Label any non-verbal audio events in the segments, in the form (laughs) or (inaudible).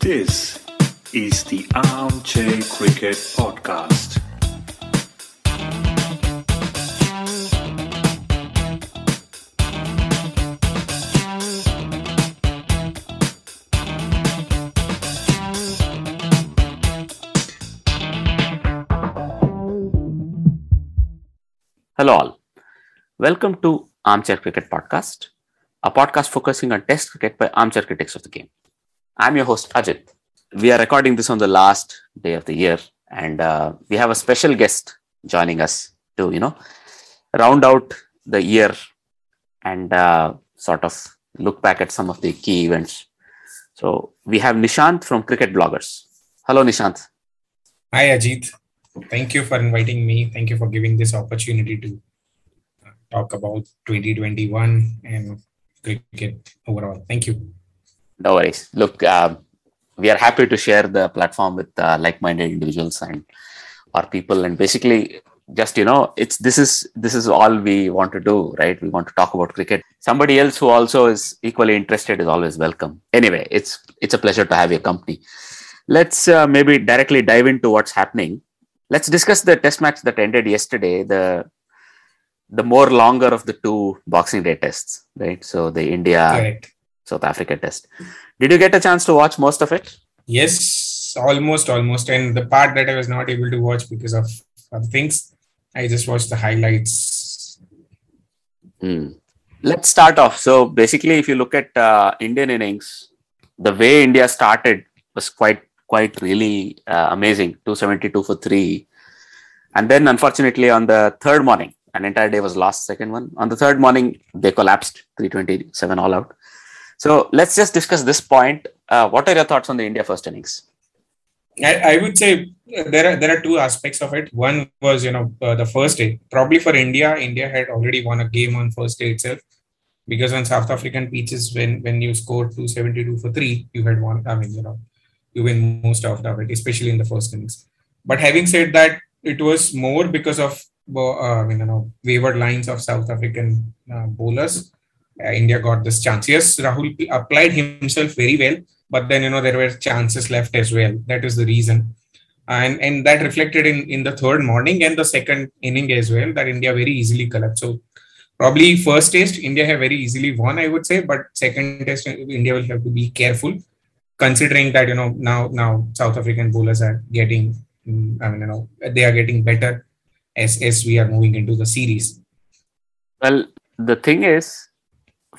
This is the Armchair Cricket Podcast. Hello, all. Welcome to Armchair Cricket Podcast, a podcast focusing on Test cricket by armchair critics of the game. I'm your host, Ajit. We are recording this on the last day of the year, and uh, we have a special guest joining us to, you know, round out the year and uh, sort of look back at some of the key events. So we have Nishant from Cricket Bloggers. Hello, Nishant. Hi, Ajit. Thank you for inviting me. Thank you for giving this opportunity to uh, talk about 2021 and cricket overall. Thank you. No worries. Look, uh, we are happy to share the platform with uh, like-minded individuals and our people, and basically, just you know, it's this is this is all we want to do, right? We want to talk about cricket. Somebody else who also is equally interested is always welcome. Anyway, it's it's a pleasure to have your company. Let's uh, maybe directly dive into what's happening let's discuss the test match that ended yesterday the the more longer of the two boxing day tests right so the india Correct. south africa test did you get a chance to watch most of it Yes, almost, almost. And the part that I was not able to watch because of other things, I just watched the highlights. Hmm. let's start off so basically if you look at uh, indian innings the way india started was quite quite really uh, amazing 272 for 3 and then unfortunately on the third morning an entire day was lost second one on the third morning they collapsed 327 all out so let's just discuss this point uh, what are your thoughts on the india first innings I, I would say there are there are two aspects of it. One was you know uh, the first day. Probably for India, India had already won a game on first day itself, because on South African pitches, when when you scored 272 for three, you had won. I mean, you know, you win most of the it, especially in the first innings. But having said that, it was more because of uh, I mean, you know, wayward lines of South African uh, bowlers. Uh, India got this chance. Yes, Rahul applied himself very well, but then you know there were chances left as well. That is the reason, and and that reflected in in the third morning and the second inning as well. That India very easily collapsed. So probably first test India have very easily won, I would say, but second test India will have to be careful considering that you know now now South African bowlers are getting, I mean you know they are getting better as as we are moving into the series. well the thing is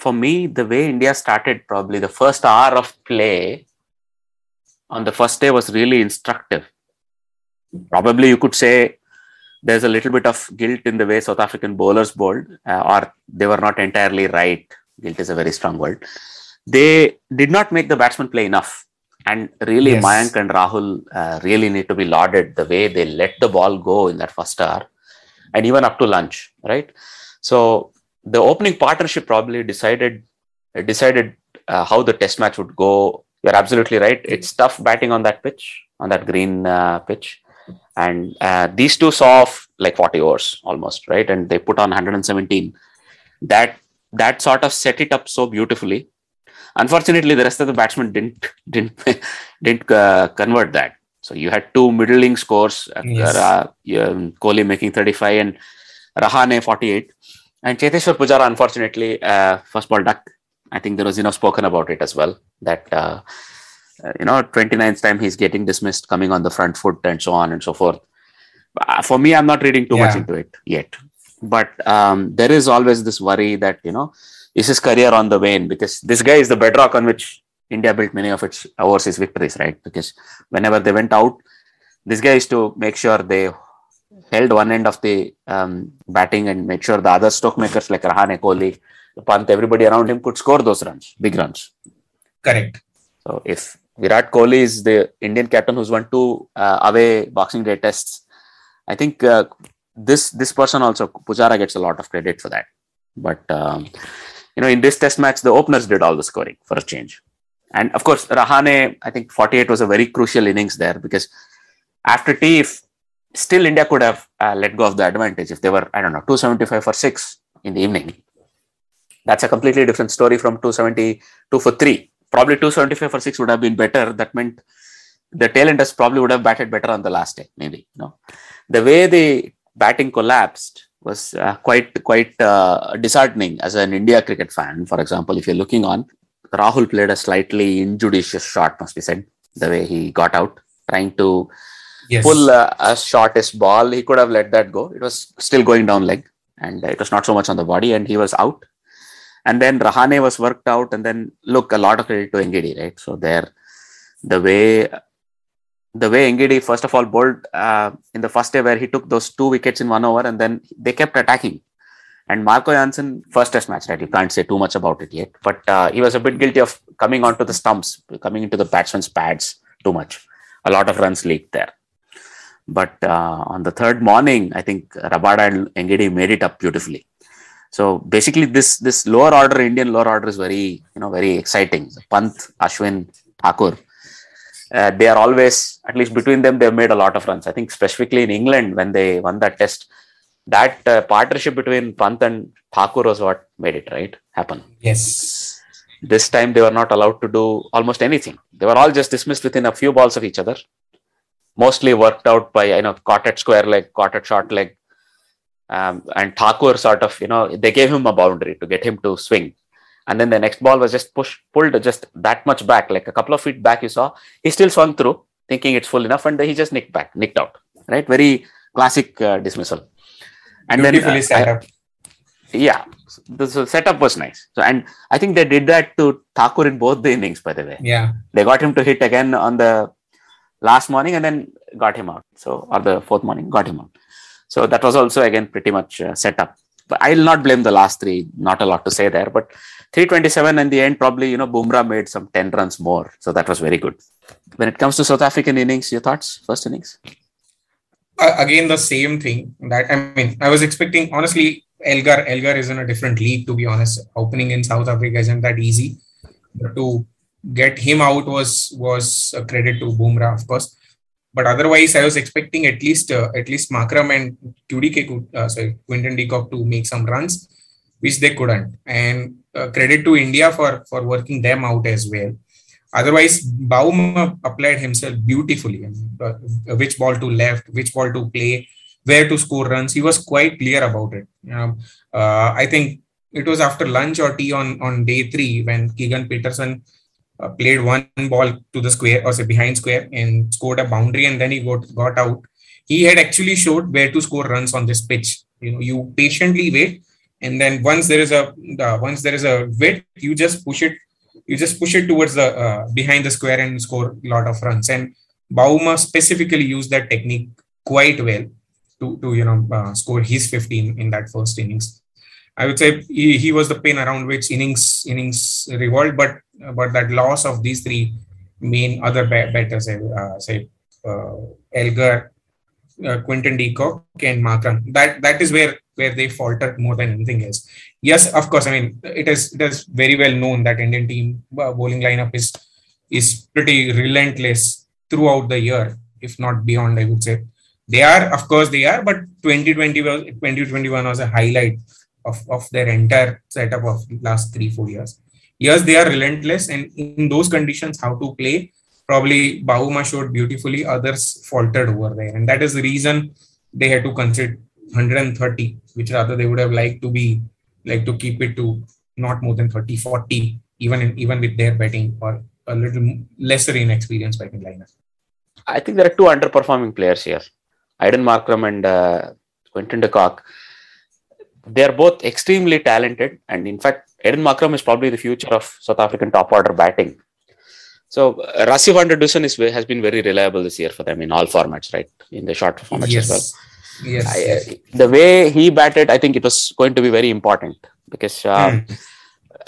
for me the way india started probably the first hour of play on the first day was really instructive probably you could say there's a little bit of guilt in the way south african bowlers bowled uh, or they were not entirely right guilt is a very strong word they did not make the batsman play enough. And really, Yes. Mayank and Rahul uh, really need to be lauded the way they let the ball go in that first hour. and even up to lunch, right? So the opening partnership probably decided decided uh, how the test match would go. You're absolutely right. It's tough batting on that pitch, on that green uh, pitch, and uh, these two saw off like 40 overs almost, right? And they put on 117. That that sort of set it up so beautifully. Unfortunately, the rest of the batsmen didn't didn't (laughs) didn't uh, convert that. So you had two middling scores. Uh, Yes. uh, um, Kohli making 35 and Rahane 48. And Cheteshwar Pujara, unfortunately, uh, first ball duck. I think there was enough spoken about it as well. That, uh, uh, you know, 29th time he's getting dismissed, coming on the front foot and so on and so forth. Uh, for me, I'm not reading too much into it yet. But um, there is always this worry that, you know, is his career on the wane? Because this guy is the bedrock on which India built many of its overseas victories, right? Because whenever they went out, this guy used to make sure they held one end of the um, batting and made sure the other stroke makers like Rahane, Kohli, Pant, everybody around him could score those runs, big runs. Correct. So if Virat Kohli is the Indian captain who's won two uh, away Boxing Day tests, I think uh, this this person also Pujara gets a lot of credit for that. But um, you know, in this test match, the openers did all the scoring for a change, and of course Rahane, I think 48 was a very crucial innings there because after tea, if still India could have uh, let go of the advantage if they were I don't know 275 for six in the evening. That's a completely different story from 272 for three. Probably 275 for six would have been better. That meant the tail enders probably would have batted better on the last day, maybe. No, the way the batting collapsed was uh, quite quite uh, disheartening as an India cricket fan. For example, if you're looking on, Rahul played a slightly injudicious shot, must be said, the way he got out, trying to Yes. pull uh, a shortest ball. He could have let that go. It was still going down leg, and it was not so much on the body, and he was out. And then Rahane was worked out, and then look, a lot of credit to Ngidi, right? So there, the way the way Ngidi first of all bowled uh, in the first day where he took those two wickets in one over, and then they kept attacking. And Marco Jansen, first test match, right? You can't say too much about it yet, but uh, he was a bit guilty of coming onto the stumps, coming into the batsman's pads too much. A lot of runs leaked there. But uh, on the third morning, I think Rabada and Ngidi made it up beautifully. So basically, this this lower order Indian lower order is very you know very exciting. Pant, Ashwin, Thakur, uh, they are always at least between them they've made a lot of runs. I think specifically in England when they won that test, that uh, partnership between Pant and Thakur was what made it right happen. Yes. This time they were not allowed to do almost anything. They were all just dismissed within a few balls of each other. Mostly worked out by you know caught at square leg, caught at short leg, um, and Thakur sort of, you know, they gave him a boundary to get him to swing. And then the next ball was just pushed, pulled just that much back, like a couple of feet back, you saw. He still swung through, thinking it's full enough, and then he just nicked back, nicked out. Right? Very classic uh, dismissal. And Beautifully then, uh, set I- yeah, the so setup was nice. So, and I think they did that to Thakur in both the innings, by the way. Yeah. They got him to hit again on the last morning and then got him out. So, or the fourth morning, got him out. So that was also again pretty much uh, set up. I'll not blame the last three. Not a lot to say there. But 327 in the end, probably you know Bumrah made some 10 runs more. So that was very good. When it comes to South African innings, your thoughts? First innings? Uh, again, the same thing. That I mean, I was expecting honestly. Elgar Elgar is in a different league. To be honest, opening in South Africa isn't that easy. But to get him out was was a credit to Bumrah, of course. But otherwise, I was expecting at least uh, at least Markram and QDK could uh, sorry Quinton de Kock to make some runs, which they couldn't. And uh, credit to India for for working them out as well. Otherwise, Baum applied himself beautifully. Mean, uh, which ball to left, which ball to play, where to score runs. He was quite clear about it. Um, uh, I think it was after lunch or tea on on day three when Keegan Petersen uh, played one ball to the square or say behind square and scored a boundary and then he got got out. He had actually showed where to score runs on this pitch. You know you patiently wait and then once there is a uh, once there is a width you just push it you just push it towards the uh, behind the square and score a lot of runs. And Bavuma specifically used that technique quite well to to you know uh, score his 15 in that first innings I would say he, he was the pin around which innings innings revolved, but but that loss of these three main other batters, uh, say uh, Elgar, uh, Quinton de Kock and Markram. That that is where where they faltered more than anything else. Yes, of course. I mean, it is it is very well known that Indian team uh, bowling lineup is is pretty relentless throughout the year, if not beyond. I would say they are, of course, they are. But 2020 was 2021 was a highlight of of their entire setup of last three four years. Yes, they are relentless, and in those conditions, how to play probably Bavuma showed beautifully, others faltered over there. And that is the reason they had to consider 130, which rather they would have liked to be like to keep it to not more than 30, 40, even in, even with their betting or a little lesser inexperienced betting lineup. I think there are two underperforming players here. Aiden Markram and uh, Quinton de Kock. They're both extremely talented, and in fact, Aiden Markram is probably the future of South African top order batting. So uh, Rassie van der Dussen is, has been very reliable this year for them in all formats, right? In the short formats yes. as well. Yes, I, uh, the way he batted, I think it was going to be very important because um, Hmm.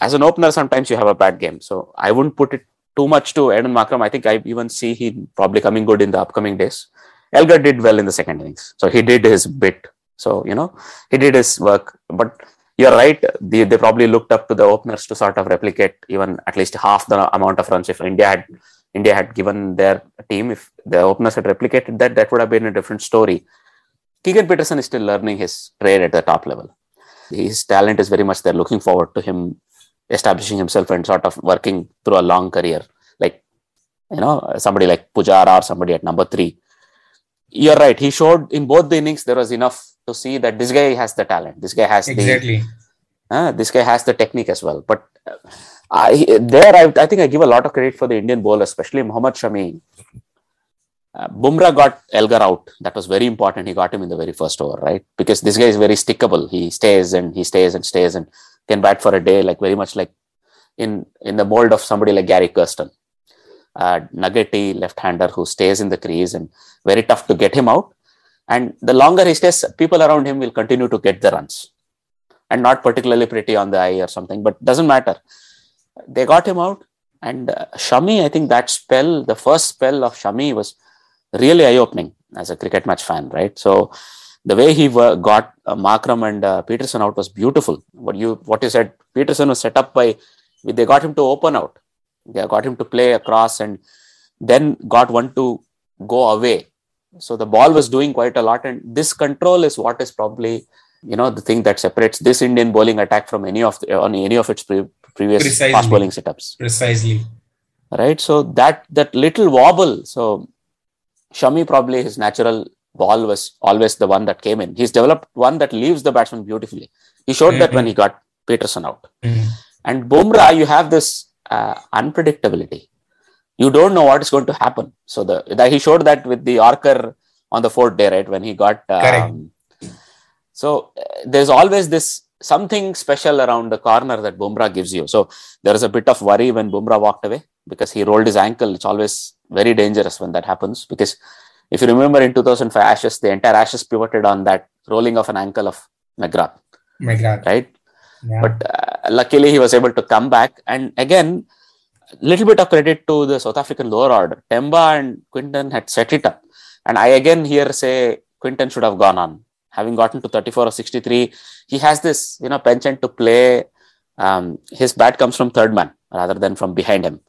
as an opener, sometimes you have a bad game. So I wouldn't put it too much to Aiden Markram. I think I even see he probably coming good in the upcoming days. Elgar did well in the second innings, so he did his bit. So you know he did his work, but you're right. They, they probably looked up to the openers to sort of replicate even at least half the amount of runs. If India had India had given their team, if the openers had replicated that, that would have been a different story. Keegan Petersen is still learning his trade at the top level. His talent is very much there. Looking forward to him establishing himself and sort of working through a long career, like you know somebody like Pujara or somebody at number three. You're right. He showed in both the innings there was enough to see that this guy has the talent. This guy has Exactly. the uh, this guy has the technique as well. But uh, I, there, I, I think I give a lot of credit for the Indian bowler, especially Muhammad Shami. Uh, Bumrah got Elgar out. That was very important. He got him in the very first over, right? Because this guy is very stickable. He stays and he stays and stays and can bat for a day, like very much like in in the mold of somebody like Gary Kirsten. Uh, Nuggety left-hander who stays in the crease and very tough to get him out. And the longer he stays, people around him will continue to get the runs, and not particularly pretty on the eye or something. But doesn't matter. They got him out, and uh, Shami. I think that spell, the first spell of Shami, was really eye-opening as a cricket match fan, right? So the way he got uh, Markram and uh, Petersen out was beautiful. What you what you said, Petersen was set up by they got him to open out, they got him to play across, and then got one to go away. So the ball was doing quite a lot, and this control is what is probably you know the thing that separates this Indian bowling attack from any of the, on any of its pre- previous Precisely. fast bowling setups Precisely. right? So that that little wobble. So Shami probably his natural ball was always the one that came in. He's developed one that leaves the batsman beautifully. He showed that when he got Petersen out. Mhm. And Bumrah, you have this uh, unpredictability. You don't know what is going to happen. So the that he showed that with the Yorker on the fourth day, right? When he got um, so uh, there's always this something special around the corner that Bumrah gives you. So there is a bit of worry when Bumrah walked away because he rolled his ankle. It's always very dangerous when that happens because if you remember in 2005 Ashes, the entire Ashes pivoted on that rolling of an ankle of McGrath, McGrath. right? Yeah. But uh, luckily he was able to come back. And again, little bit of credit to the South African lower order. Temba and Quinton had set it up. And I again here say Quinton should have gone on. Having gotten to 34 or 63, he has this, you know, penchant to play. Um, his bat comes from third man rather than from behind him.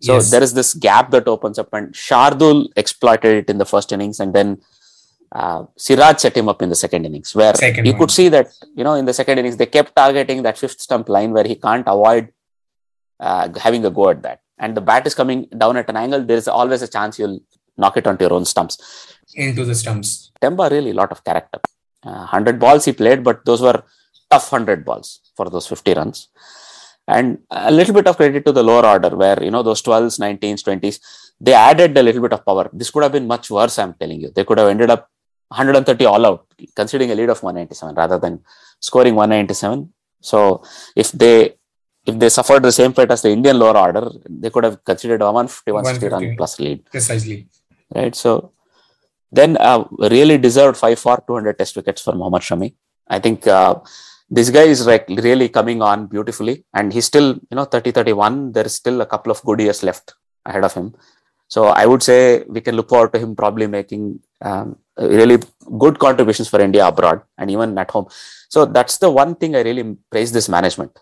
So Yes. there is this gap that opens up, and Shardul exploited it in the first innings, and then uh, Siraj set him up in the second innings, where Second you one. could see that you know in the second innings they kept targeting that fifth stump line where he can't avoid uh, having a go at that, and the bat is coming down at an angle. There is always a chance you'll knock it onto your own stumps. Into the stumps. Temba really a lot of character. Uh, 100 balls he played, but those were tough 100 balls for those 50 runs. And a little bit of credit to the lower order where, you know, those 12s, 19s, 20s, they added a little bit of power. This could have been much worse, I'm telling you. They could have ended up 130 all out, considering a lead of 197 rather than scoring 197. So if they if they suffered the same fate as the Indian lower order, they could have considered a 150, 160 run plus lead Precisely. right? So then uh, really deserved five for 200 test wickets for Mohammad Shami. I think uh, this guy is like really coming on beautifully and he's still, you know, 30, 31. There is still a couple of good years left ahead of him. So I would say we can look forward to him probably making um, really good contributions for India abroad and even at home. So that's the one thing I really praise this management,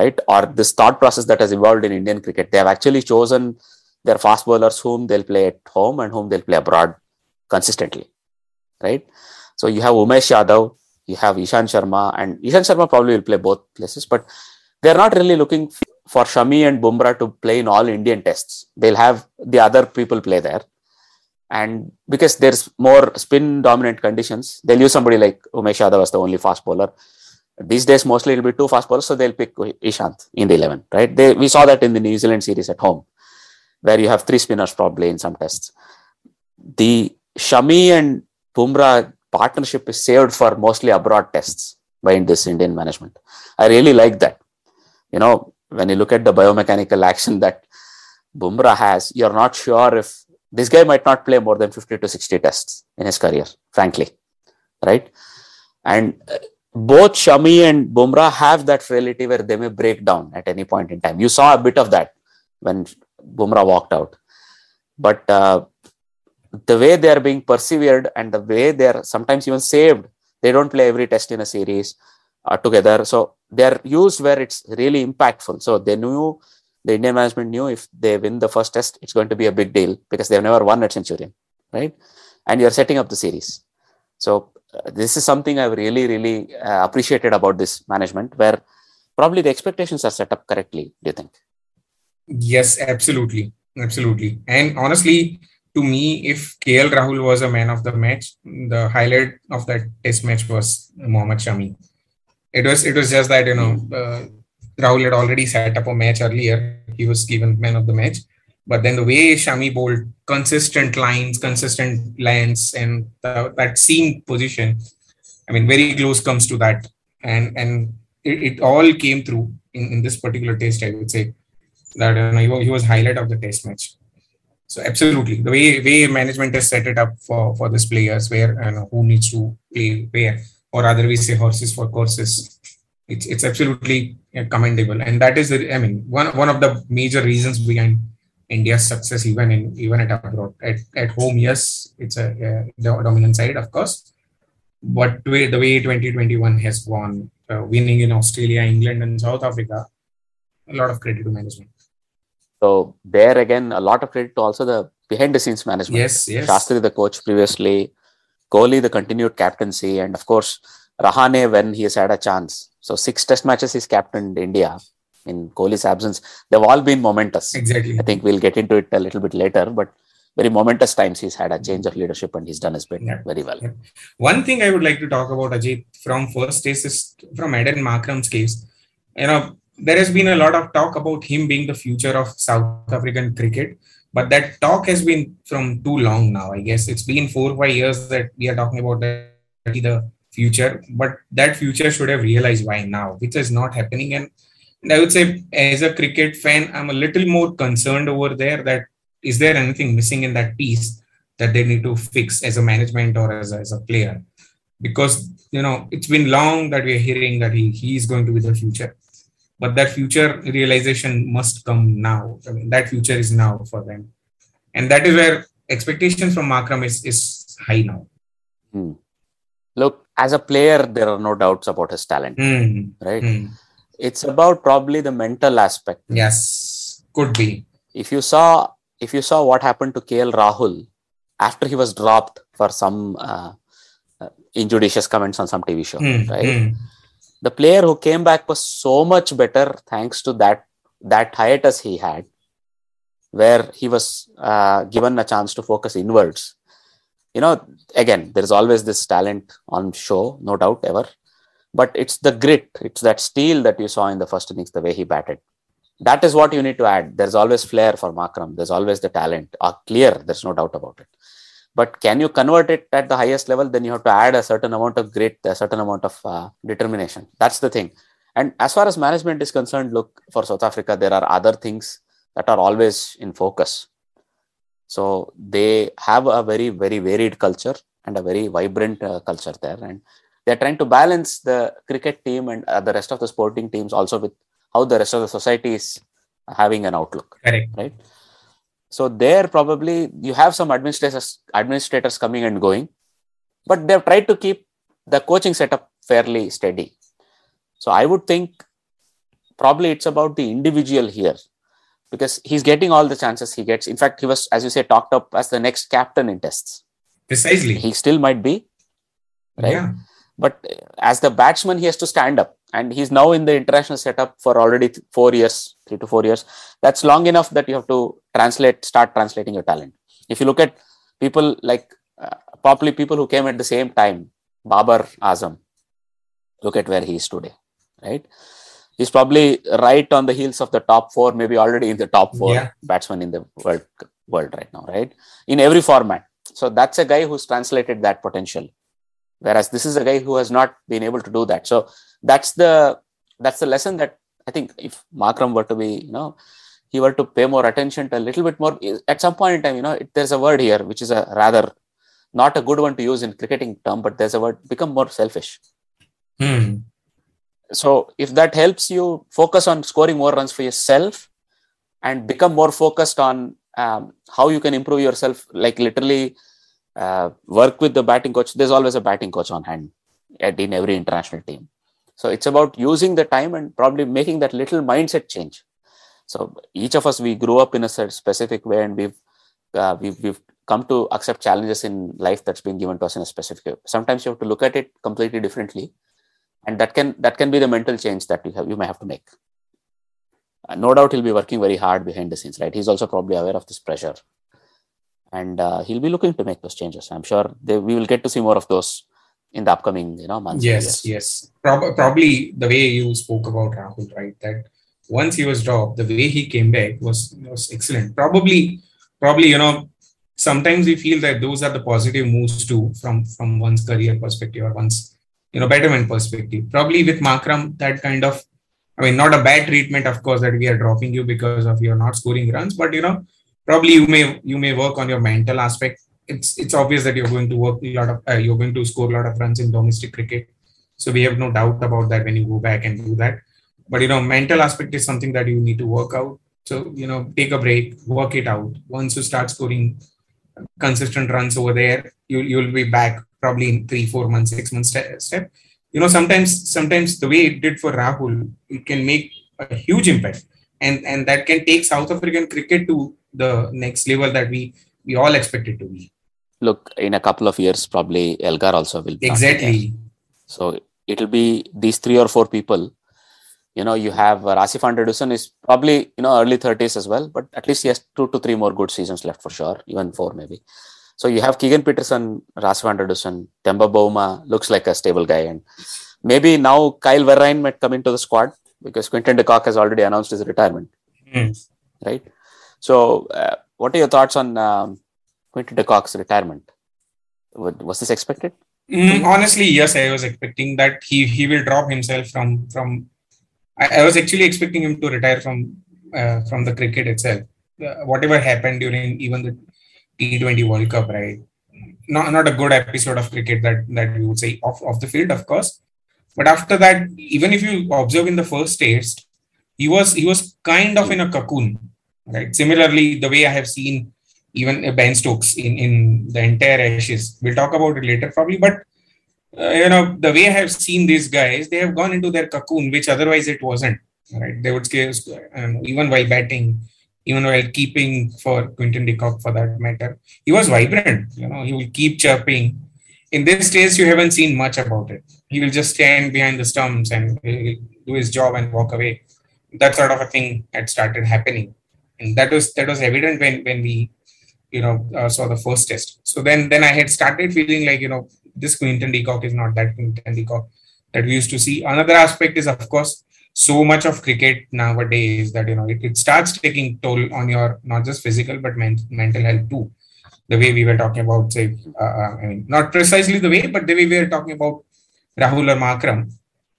right? Or this thought process that has evolved in Indian cricket. They have actually chosen their fast bowlers whom they'll play at home and whom they'll play abroad consistently, right? So you have Umesh Yadav, you have Ishant Sharma, and Ishant Sharma probably will play both places, but they're not really looking for Shami and Bumrah to play in all Indian tests. They'll have the other people play there. And because there's more spin dominant conditions, they'll use somebody like Umesh Yadav as the only fast bowler. These days, mostly it'll be two fast bowlers, so they'll pick Ishant in the 11, right? They, we saw that in the New Zealand series at home, where you have three spinners probably in some tests. The Shami and Bumrah partnership is saved for mostly abroad tests by this Indian management. I really like that. You know, when you look at the biomechanical action that Bumrah has, you're not sure if this guy might not play more than 50 to 60 tests in his career, frankly. Right? And uh, both Shami and Bumrah have that frailty where they may break down at any point in time. You saw a bit of that when Bumrah walked out. But uh, the way they are being persevered and the way they are sometimes even saved, they don't play every test in a series uh, together. So they're used where it's really impactful. So they knew the Indian management knew if they win the first test, it's going to be a big deal because they've never won at Centurion, right? And you're setting up the series. So this is something I've really, really uh, appreciated about this management, where probably the expectations are set up correctly. Do you think? Yes, absolutely, absolutely. And honestly, to me, if KL Rahul was a man of the match, the highlight of that test match was Mohammad Shami it was it was just that you know uh, Rahul had already set up a match earlier. He was given man of the match, but then the way Shami bowled consistent lines, consistent lengths, and the, that seam position, I mean, very close comes to that, and and it, it all came through in, in this particular test. I would say that you know, he was highlight of the test match. So absolutely, the way way management has set it up for for these players, where you know, who needs to play where or rather we say horses for courses. It's, it's absolutely uh, commendable. And that is, the, I mean, one, one of the major reasons behind India's success, even in even at abroad. At, at home, yes, it's a, a dominant side, of course. But the way, the way 2021 has gone, uh, winning in Australia, England, and South Africa, a lot of credit to management. So there again, a lot of credit to also the behind the scenes management. Yes, yes. Shastri, the coach previously, Kohli, the continued captaincy, and of course, Rahane when he has had a chance. So, six test matches he's captained India in Kohli's absence. They've all been momentous. Exactly. I think we'll get into it a little bit later, but very momentous times he's had a mm-hmm. change of leadership and he's done his bit yeah. very well. Yeah. One thing I would like to talk about, Ajit, from first case is from Aiden Markram's case. You know, there has been a lot of talk about him being the future of South African cricket but that talk has been from too long now i guess it's been four or five years that we are talking about the future but that future should have realized why now which is not happening and i would say as a cricket fan i'm a little more concerned over there that is there anything missing in that piece that they need to fix as a management or as a, as a player because you know it's been long that we're hearing that he, he is going to be the future but that future realization must come now. I mean, that future is now for them, and that is where expectations from Markram is is high now. Hmm. Look, as a player, there are no doubts about his talent, mm. right? Mm. It's about probably the mental aspect. Yes, could be. If you saw, if you saw what happened to KL Rahul after he was dropped for some uh, uh, injudicious comments on some TV show, mm. right? the player who came back was so much better thanks to that that hiatus he had where he was uh, given a chance to focus inwards you know again there's always this talent on show no doubt ever but it's the grit. It's that steel that you saw in the first innings the way he batted. That is what you need to add. There's always flair for Markram. There's always the talent uh, clear there's no doubt about it. But can you convert it at the highest level? Then you have to add a certain amount of grit a certain amount of uh, determination. That's the thing. And as far as management is concerned look for south africa there are other things that are always in focus. So they have a very very varied culture and a very vibrant uh, culture there. And they're trying to balance the cricket team and uh, the rest of the sporting teams also with how the rest of the society is having an outlook Correct. right So there probably you have some administrators administrators coming and going, but they've tried to keep the coaching setup fairly steady. So I would think probably it's about the individual here because he's getting all the chances he gets. In fact, he was, as you say, talked up as the next captain in tests. Precisely. He still might be, right? Yeah. But as the batsman, he has to stand up, and he's now in the international setup for already th- four years, three to four years. That's long enough that you have to translate, start translating your talent. If you look at people like uh, probably people who came at the same time, Babar Azam, look at where he is today, right? He's probably right on the heels of the top four, maybe already in the top four Yeah. batsmen in the world world right now, right? In every format. So that's a guy who's translated that potential. Whereas this is a guy who has not been able to do that. So that's the that's the lesson that I think if Markram were to be, you know, he were to pay more attention to a little bit more at some point in time, you know, it, there's a word here which is a rather not a good one to use in cricketing term, but there's a word become more selfish. Hmm. So if that helps you focus on scoring more runs for yourself and become more focused on um, how you can improve yourself, like literally uh, work with the batting coach. There's always a batting coach on hand at in every international team. So it's about using the time and probably making that little mindset change. So each of us we grew up in a specific way, and we've uh, we've we've come to accept challenges in life that's been given to us in a specific way. Sometimes you have to look at it completely differently, and that can that can be the mental change that you have you may have to make. Uh, no doubt he'll be working very hard behind the scenes, right? He's also probably aware of this pressure, and uh, he'll be looking to make those changes. I'm sure they, we will get to see more of those in the upcoming you know months. Yes, yes. Prob- probably the way you spoke about Rahul, right? That once he was dropped, the way he came back was was excellent. Probably, probably you know, sometimes we feel that those are the positive moves too from from one's career perspective or one's you know betterment perspective. Probably with Markram, that kind of, I mean, not a bad treatment, of course, that we are dropping you because of you're not scoring runs, but you know, probably you may you may work on your mental aspect. It's it's obvious that you're going to work a lot of uh, you're going to score a lot of runs in domestic cricket. So we have no doubt about that when you go back and do that. But you know, mental aspect is something that you need to work out. So you know, take a break, work it out. Once you start scoring consistent runs over there, you you'll be back probably in three, four months, six months step. You know, sometimes sometimes the way it did for Rahul, it can make a huge impact, and and that can take South African cricket to the next level that we we all expect it to be. Look, in a couple of years, probably Elgar also will. be. Exactly. So it'll be these three or four people. You know, you have uh, Rassie van der Dussen is probably you know early thirties as well, but at least he has two to three more good seasons left for sure, even four maybe. So you have Keegan Petersen, Rasif Anderson, Temba Bavuma looks like a stable guy, and maybe now Kyle Verreynne might come into the squad because Quinton de Kock has already announced his retirement, Hmm. right? So, uh, what are your thoughts on um, Quinton de Kock's retirement? Was was this expected? Mm, honestly, yes, I was expecting that he he will drop himself from from. I, I was actually expecting him to retire from uh, from the cricket itself. Uh, whatever happened during even the T20 World Cup, right? Not not a good episode of cricket that that we would say off off the field, of course. But after that, even if you observe in the first test, he was he was kind of in a cocoon, right? Similarly, the way I have seen even Ben Stokes in, in the entire Ashes. We'll talk about it later probably, but uh, you know the way I have seen these guys, they have gone into their cocoon, which otherwise it wasn't. Right? They would scare, um, even while batting, even while keeping for Quinton de Kock for that matter. He was vibrant. You know, he will keep chirping. In this stage, you haven't seen much about it. He will just stand behind the stumps and do his job and walk away. That sort of a thing had started happening, and that was that was evident when when we you know uh, saw the first test. So then then I had started feeling like you know this Quinton de Kock is not that Quinton de Kock that we used to see. Another aspect is of course so much of cricket nowadays that you know it, it starts taking toll on your not just physical but men- mental health too. The way we were talking about, say, uh, uh, I mean, not precisely the way, but the way we were talking about Rahul or Markram.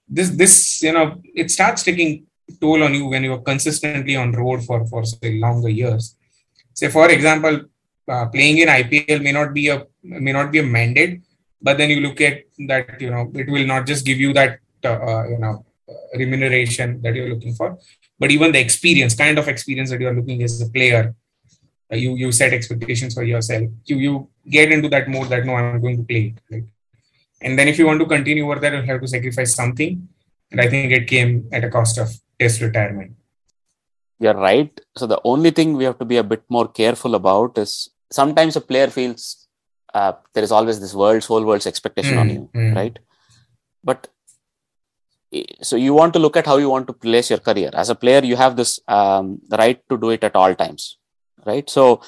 This this you know it starts taking toll on you when you are consistently on road for for say longer years. Say for example, uh, playing in IPL may not be a may not be a mandate, but then you look at that you know it will not just give you that uh, uh, you know remuneration that you're looking for, but even the experience, kind of experience that you're looking as a player. you you set expectations for yourself. You you get into that mode that no, I'm going to play. Right? And then if you want to continue over there, you have to sacrifice something. And I think it came at a cost of test retirement. You're right. So the only thing we have to be a bit more careful about is sometimes a player feels uh, there is always this world's whole world's expectation mm, on you, mm. right? But so you want to look at how you want to place your career as a player you have this um, right to do it at all times right so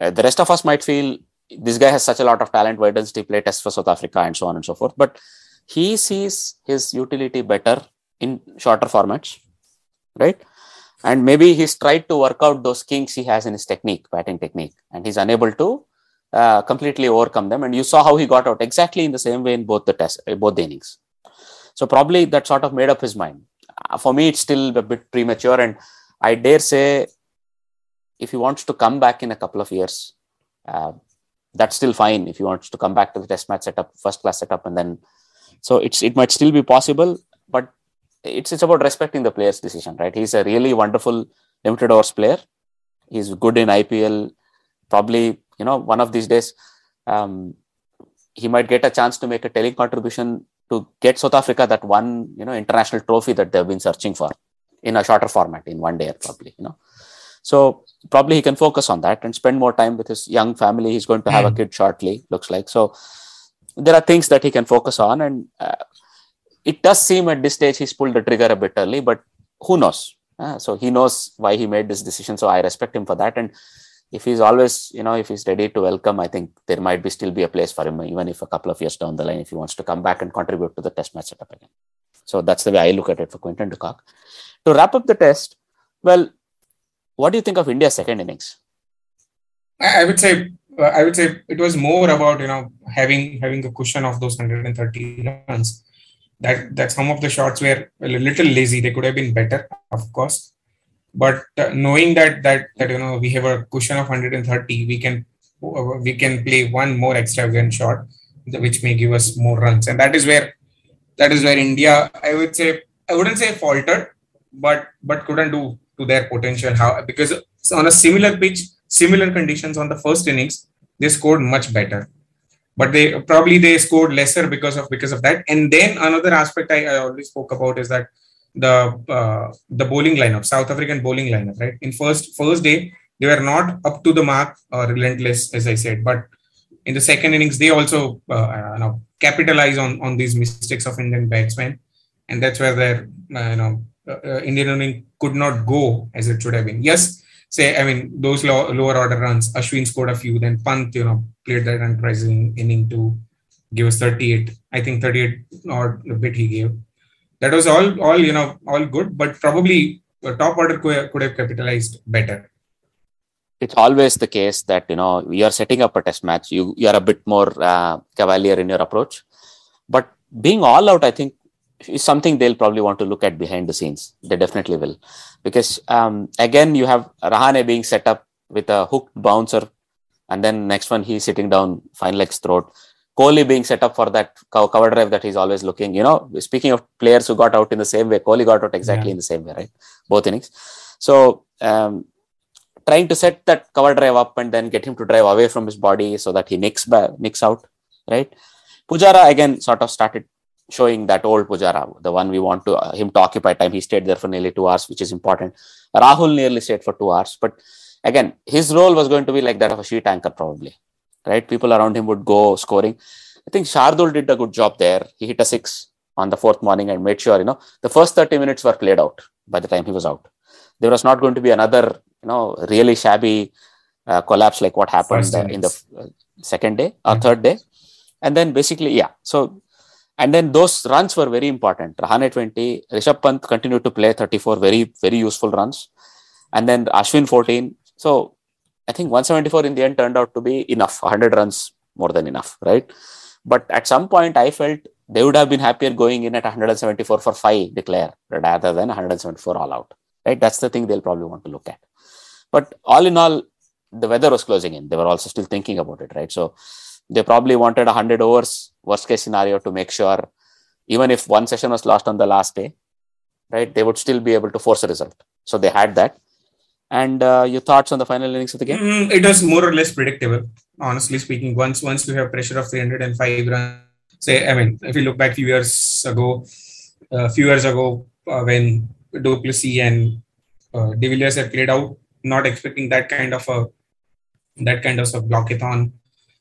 uh, the rest of us might feel this guy has such a lot of talent why doesn't he play test for south africa and so on and so forth but he sees his utility better in shorter formats right and maybe he's tried to work out those kinks he has in his technique batting technique and he's unable to uh, completely overcome them and you saw how he got out exactly in the same way in both the test both the innings so probably that sort of made up his mind. Uh, for me, it's still a bit premature, and I dare say, if he wants to come back in a couple of years, uh, that's still fine. If he wants to come back to the test match setup, first class setup, and then so it's it might still be possible, but it's it's about respecting the player's decision, right? He's a really wonderful limited overs player. He's good in IPL. Probably, you know, one of these days, um, he might get a chance to make a telling contribution to get South Africa that one, you know, international trophy that they've been searching for in a shorter format in one day, probably, you know. So probably he can focus on that and spend more time with his young family. He's going to have mm. a hmm. kid shortly, looks like. So there are things that he can focus on, and uh, it does seem at this stage he's pulled the trigger a bit early, but who knows? Uh, so he knows why he made this decision. So I respect him for that, and if he's always, you know, if he's ready to welcome, I think there might be still be a place for him, even if a couple of years down the line, if he wants to come back and contribute to the test match setup again. So that's the way I look at it for Quinton de Kock. To wrap up the test, well, what do you think of India's second innings? I would say I would say it was more about you know having having a cushion of those 130 runs. That that some of the shots were a little lazy. They could have been better, of course. But uh, knowing that that that you know we have a cushion of 130 we can we can play one more extravagant shot which may give us more runs. And that is where that is where india i would say i wouldn't say faltered but but couldn't do to their potential. How because on a similar pitch similar conditions on the first innings they scored much better but they probably they scored lesser because of because of that and then another aspect i, I always spoke about is that the uh, the bowling lineup, South African bowling lineup, right? In first first day, they were not up to the mark or relentless, as I said. But in the second innings, they also uh, you know capitalize on on these mistakes of Indian batsmen, and that's where their uh, you know uh, uh, Indian inning could not go as it should have been. Yes, say I mean those low, lower order runs. Ashwin scored a few, then Pant you know played that enterprising inning to give us 38. I think 38 or a bit he gave. That was all all you know all good but probably top order could have capitalized better. It's always the case that you know you're setting up a test match. You you are a bit more uh, cavalier in your approach. But being all out i think is something they'll probably want to look at behind the scenes. They definitely will because um, again you have rahane being set up with a hooked bouncer and then next one he's sitting down fine legs throat Kohli being set up for that cover drive that he's always looking. You know, speaking of players who got out in the same way, Kohli got out exactly yeah. in the same way, right? Both innings. So um, trying to set that cover drive up and then get him to drive away from his body so that he nicks back, nicks out, right? Pujara again sort of started showing that old Pujara, the one we want to uh, him to occupy time. He stayed there for nearly two hours, which is important. Rahul nearly stayed for two hours, but again, his role was going to be like that of a sheet anchor, probably right? People around him would go scoring. I think Shardul did a good job there. He hit a six on the fourth morning and made sure, you know, the first 30 minutes were played out by the time he was out. There was not going to be another, you know, really shabby uh, collapse like what happened uh, in the uh, second day or mm-hmm. third day. And then basically, yeah. So, and then those runs were very important. Rahane 20, Rishabh Pant continued to play 34, very, very useful runs. And then Ashwin 14. So I think 174 in the end turned out to be enough, 100 runs more than enough, right? But at some point, I felt they would have been happier going in at 174 for five declare rather than 174 all out, right? That's the thing they'll probably want to look at. But all in all, the weather was closing in. They were also still thinking about it, right? So they probably wanted 100 overs, worst case scenario, to make sure even if one session was lost on the last day, right, they would still be able to force a result. So they had that. And uh, your thoughts on the final innings of the game? Mm, it was more or less predictable, honestly speaking. Once once you have pressure of 305 runs, say, I mean, if you look back a few years ago, a uh, few years ago uh, when Du Plessis and uh, De Villiers had played out, not expecting that kind of a that kind of a blockathon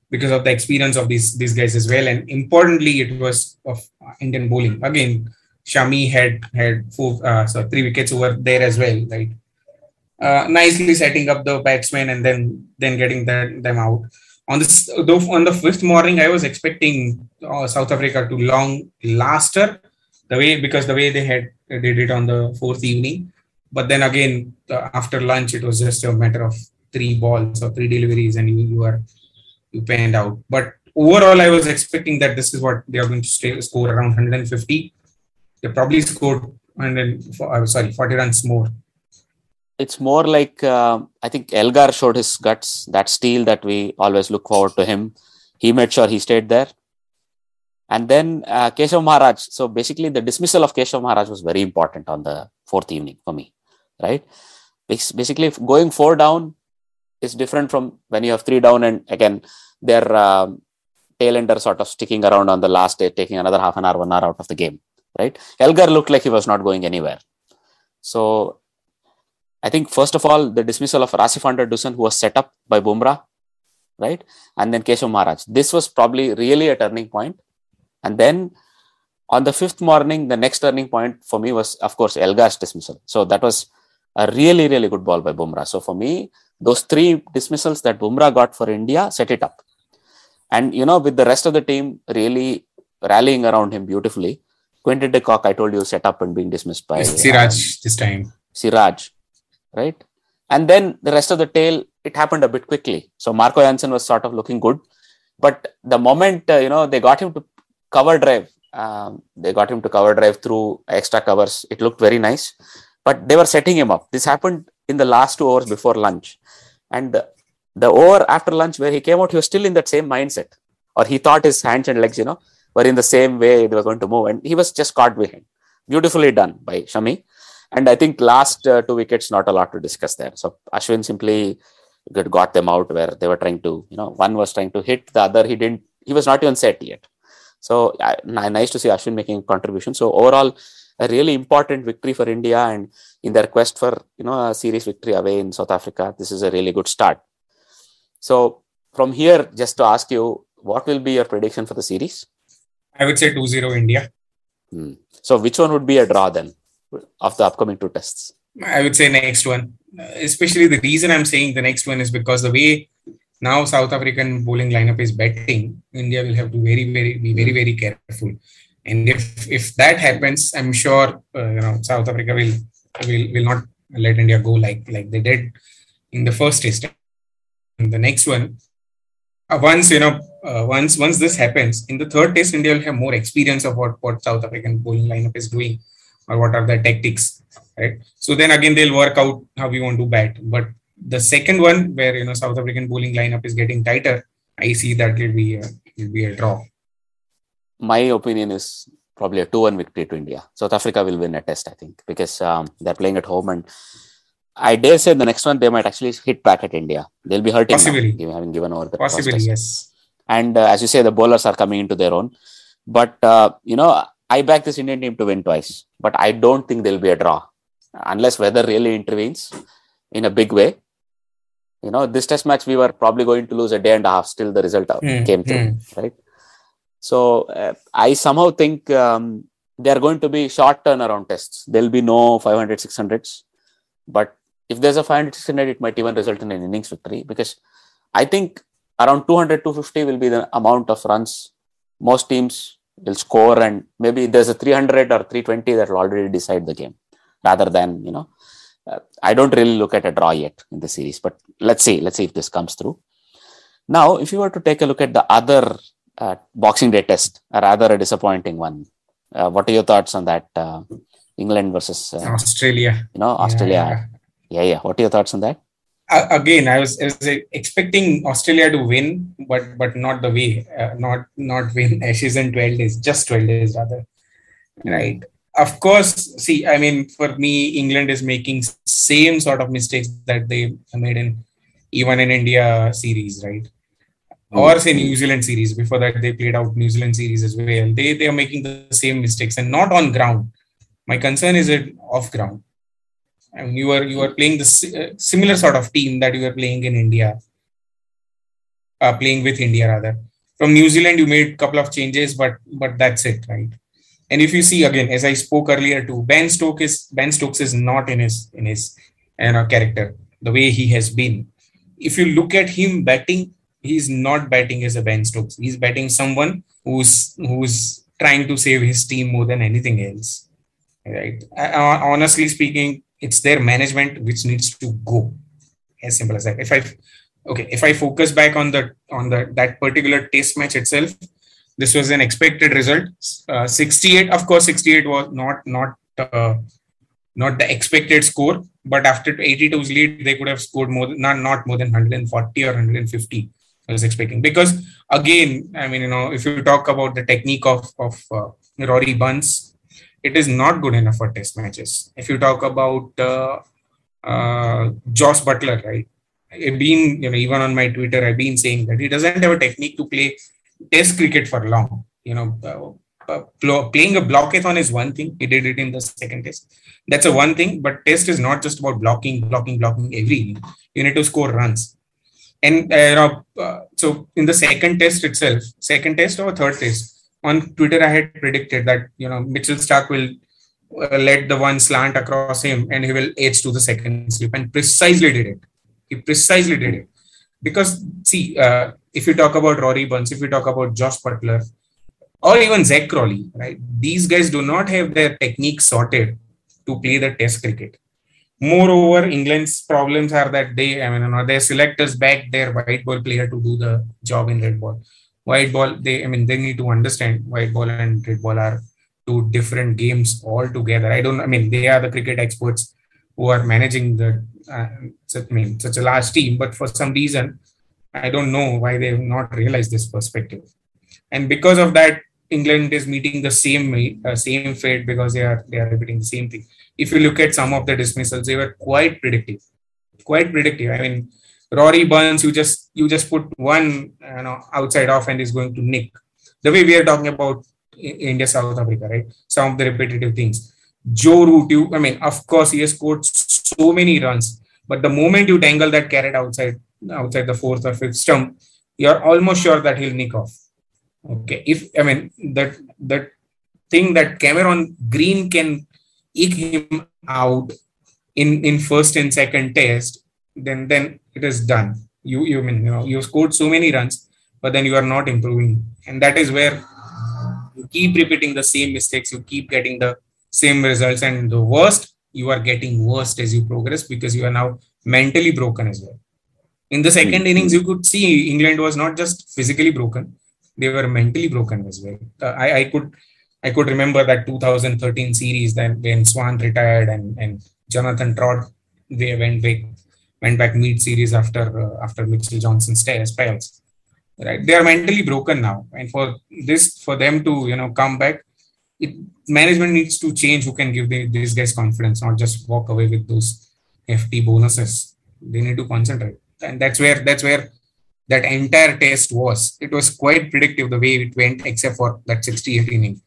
because of the experience of these these guys as well. And importantly, it was of Indian bowling. Again, Shami had had four, uh, so three wickets over there as well, right? Uh, nicely setting up the batsmen and then then getting that, them out. On this, though, on the fifth morning, I was expecting uh, South Africa to long laster the way because the way they had did it on the fourth evening. But then again, uh, after lunch, it was just a matter of three balls or three deliveries, and you, you are panned out. But overall, I was expecting that this is what they are going to stay, score around 150. They probably scored 100, uh, sorry, 40 runs more. It's more like uh, I think Elgar showed his guts, that steel that we always look forward to him. He made sure he stayed there. And then uh, Keshav Maharaj. So basically, the dismissal of Keshav Maharaj was very important on the fourth evening for me, right? Basically, going four down is different from when you have three down and again their um, tail ender sort of sticking around on the last day, taking another half an hour, one hour out of the game, right? Elgar looked like he was not going anywhere. So I think first of all, the dismissal of Rassie van der who was set up by Bumrah, right? And then Keshav Maharaj. This was probably really a turning point. And then on the fifth morning, the next turning point for me was, of course, Elgar's dismissal. So that was a really, really good ball by Bumrah. So for me, those three dismissals that Bumrah got for India set it up. And, you know, with the rest of the team really rallying around him beautifully, Quinton de Kock, I told you, set up and being dismissed by Siraj um, this time. Siraj, right? And then the rest of the tail, it happened a bit quickly. So Marco Jansen was sort of looking good. But the moment, uh, you know, they got him to cover drive, um, they got him to cover drive through extra covers. It looked very nice. But they were setting him up. This happened in the last two hours before lunch. And the, over after lunch where he came out, he was still in that same mindset. Or he thought his hands and legs, you know, were in the same way they were going to move. And he was just caught behind. Beautifully done by Shami. And I think last uh, two wickets, not a lot to discuss there. So Ashwin simply got them out where they were trying to, you know, one was trying to hit, the other he didn't, he was not even set yet. So uh, nice to see Ashwin making a contribution. So overall, a really important victory for India and in their quest for you know a series victory away in South Africa. This is a really good start. So from here, just to ask you, what will be your prediction for the series? I would say 2-0 India. Hmm. So which one would be a draw then of the upcoming two tests? I would say next one. Especially the reason I'm saying the next one is because the way now South African bowling lineup is betting, India will have to very, very be very, very careful. And if if that happens, I'm sure uh, you know South Africa will will will not let India go like like they did in the first test. The next one, uh, once you know, uh, once once this happens in the third test, India will have more experience of what what South African bowling lineup is doing or what are the tactics, right? So then again they'll work out how we want to bat. But the second one, where you know South African bowling lineup is getting tighter, I see that will be a, will be a draw. My opinion is probably a 2-1 victory to India. South Africa will win a test, I think, because um, they're playing at home and I dare say the next one they might actually hit back at India. They'll be hurting Possibly. now, having given over the Possibly, yes. And uh, as you say, the bowlers are coming into their own. But uh, you know, I back this Indian team to win twice, but I don't think there'll be a draw unless weather really intervenes in a big way. You know, this test match we were probably going to lose a day and a half. Still, the result mm, came through, mm. right? So uh, I somehow think um, they are going to be short turnaround tests. There'll be no 500, 600s. But if there's a 500, 600, it might even result in an innings victory because I think around 200, 250 will be the amount of runs most teams will score. And maybe there's a 300 or 320 that will already decide the game rather than, you know, uh, I don't really look at a draw yet in the series, but let's see. Let's see if this comes through. Now, if you were to take a look at the other uh, Boxing Day test, a rather a disappointing one. Uh, what are your thoughts on that? Uh, England versus uh, Australia. You know, Australia. Yeah. yeah, yeah. Yeah. What are your thoughts on that? again, I was, I was, expecting Australia to win, but but not the way, uh, not not win (laughs) Ashes in twelve days, just twelve days rather, right? of course, see, I mean, for me, England is making same sort of mistakes that they made in even in India series, right? Or say New Zealand series. Before that, they played out New Zealand series as well. They they are making the same mistakes and not on ground. My concern is it off ground. I mean, you are you are playing the uh, similar sort of team that you were playing in India, uh, playing with India rather. From New Zealand, you made a couple of changes, but but that's it, right? And if you see again, as I spoke earlier too, Ben Stokes is Ben Stokes is not in his in his you know character the way he has been. If you look at him batting, he's not batting as a Ben Stokes. He's batting someone who's who's trying to save his team more than anything else. Right? Uh, honestly speaking, it's their management which needs to go. As simple as that. If I okay, if I focus back on the on the that particular test match itself, this was an expected result. Uh, 68, of course, 68 was not not uh, not the expected score, but after 82's lead, they could have scored more than not not more than 140 or 150. I was expecting because again, I mean, you know, if you talk about the technique of of uh, Rory Burns, it is not good enough for test matches. If you talk about uh, uh, Josh Buttler, right? I've been, you know, even on my Twitter, I've been saying that he doesn't have a technique to play test cricket for long. You know, uh, uh, playing a blockathon is one thing. He did it in the second test. That's a one thing. But test is not just about blocking, blocking, blocking every. You need to score runs. And uh, you know, uh, so in the second test itself, second test or third test, on Twitter I had predicted that you know Mitchell Starc will uh, let the one slant across him and he will edge to the second slip, and precisely did it. He precisely did it because see uh, if you talk about Rory Burns, if you talk about Josh Buttler, or even Zak Crawley, right? These guys do not have their technique sorted to play the test cricket. Moreover, England's problems are that they, I mean, their selectors back their white ball player to do the job in red ball. White ball, they, I mean, they need to understand white ball and red ball are two different games altogether. I don't, I mean, they are the cricket experts who are managing the, uh, I mean, such a large team, but for some reason, I don't know why they have not realized this perspective. And because of that, England is meeting the same uh, same fate because they are they are repeating the same thing. If you look at some of the dismissals, they were quite predictive, quite predictive. I mean, Rory Burns, you just you just put one you know outside off and is going to nick. The way we are talking about India South Africa, right? Some of the repetitive things. Joe Root, you I mean, of course, he has scored so many runs, but the moment you tangle that carrot outside, outside the fourth or fifth stump, you're almost sure that he'll nick off. Okay. If I mean that that thing that Cameron Green can eke him out in in first and second test, then then it is done. You you mean you know you scored so many runs, but then you are not improving, and that is where you keep repeating the same mistakes. You keep getting the same results, and the worst you are getting worse as you progress because you are now mentally broken as well. In the 2nd mm-hmm. innings, you could see England was not just physically broken; they were mentally broken as well. Uh, I, I could I could remember that 2013 series then when Swann retired and, and Jonathan Trott they went back went back mid series after uh, after Mitchell Johnson's spells. Right, they are mentally broken now, and for this for them to you know come back, it management needs to change. Who can give the, these guys confidence, not just walk away with those FT bonuses. They need to concentrate and that's where that's where that entire test was. It was quite predictive the way it went, except for that 68 inning.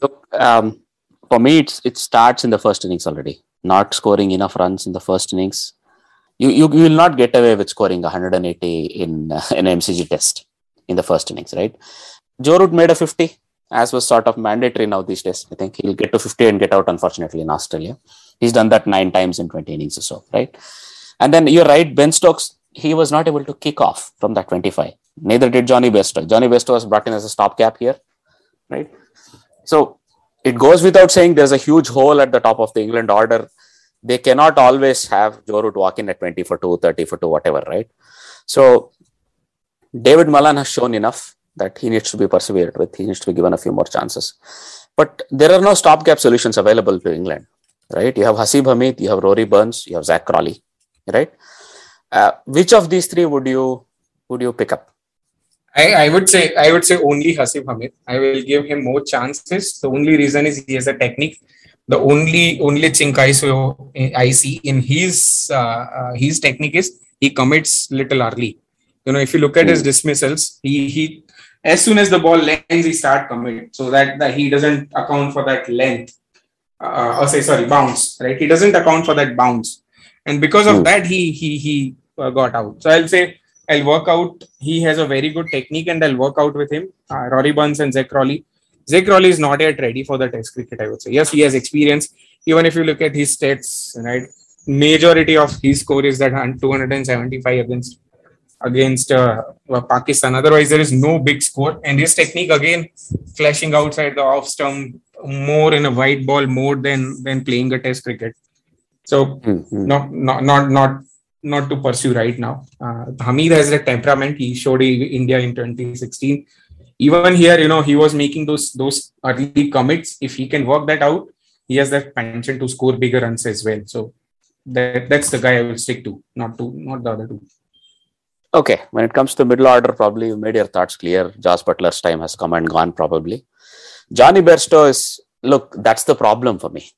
Look, um, for me, it's, it starts in the first innings already. Not scoring enough runs in the first innings. You, you, you will not get away with scoring 180 in (laughs) uh, an MCG test in the first innings, right? Joe Root made a 50, as was sort of mandatory now these days. I think he'll get to 50 and get out, unfortunately, in Australia. He's done that nine times in 20 innings or so, right? And then you're right, Ben Stokes, he was not able to kick off from that 25. Neither did Jonny Bairstow. Jonny Bairstow was brought in as a stopgap here, right? So it goes without saying there's a huge hole at the top of the England order. They cannot always have Joe Root walk in at 20 for 2, 30 for 2, whatever, right? So David Malan has shown enough that he needs to be persevered with. He needs to be given a few more chances. But there are no stopgap solutions available to England, right? You have Haseeb Hamid, you have Rory Burns, you have Zak Crawley right? Uh, which of these three would you would you pick up? I, I would say I would say only Haseeb Hamid. I will give him more chances. The only reason is he has a technique. The only only chink I, so I see in his uh, uh, his technique is he commits little early. You know, if you look at his dismissals, he he as soon as the ball lands, he start commit so that, that he doesn't account for that length. Uh, or say sorry bounce right he doesn't account for that bounce and because of that he he he uh, got out so i'll say I'll work out. He has a very good technique, and I'll work out with him. Uh, Rory Burns and zach Crawley. Zak Crawley is not yet ready for the Test cricket. I would say yes, he has experience. Even if you look at his stats, right, majority of his score is that 275 against against uh, Pakistan. Otherwise, there is no big score. And his technique again, flashing outside the off stump more in a white ball mode than than playing a Test cricket. So mm-hmm. not not not not not to pursue right now. Uh, Hamid has a temperament. He showed in India in 2016. Even here, you know, he was making those those early commits. If he can work that out, he has that penchant to score bigger runs as well. So that that's the guy I will stick to, not to not the other two. Okay, when it comes to middle order, probably you made your thoughts clear. Jos Buttler's time has come and gone, probably. Jonny Bairstow is look. That's the problem for me.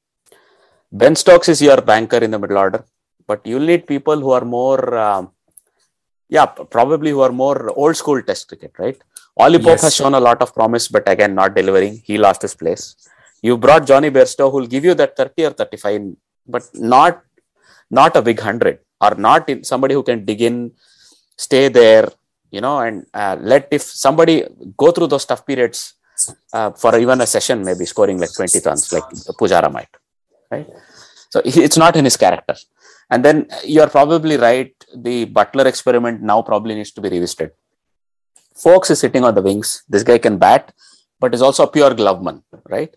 Ben Stokes is your banker in the middle order but you'll need people who are more um, yeah probably who are more old school test cricket right Ollie Pope yes. has shown a lot of promise but again not delivering he lost his place you brought Jonny Bairstow who will give you that 30 or 35 but not not a big 100 or not in, somebody who can dig in stay there you know and uh, let if somebody go through those tough periods uh, for even a session maybe scoring like 20 runs like Pujara might right so it's not in his character and then you're probably right. The Buttler experiment now probably needs to be revisited. Foakes is sitting on the wings. This guy can bat, but is also a pure gloveman, right?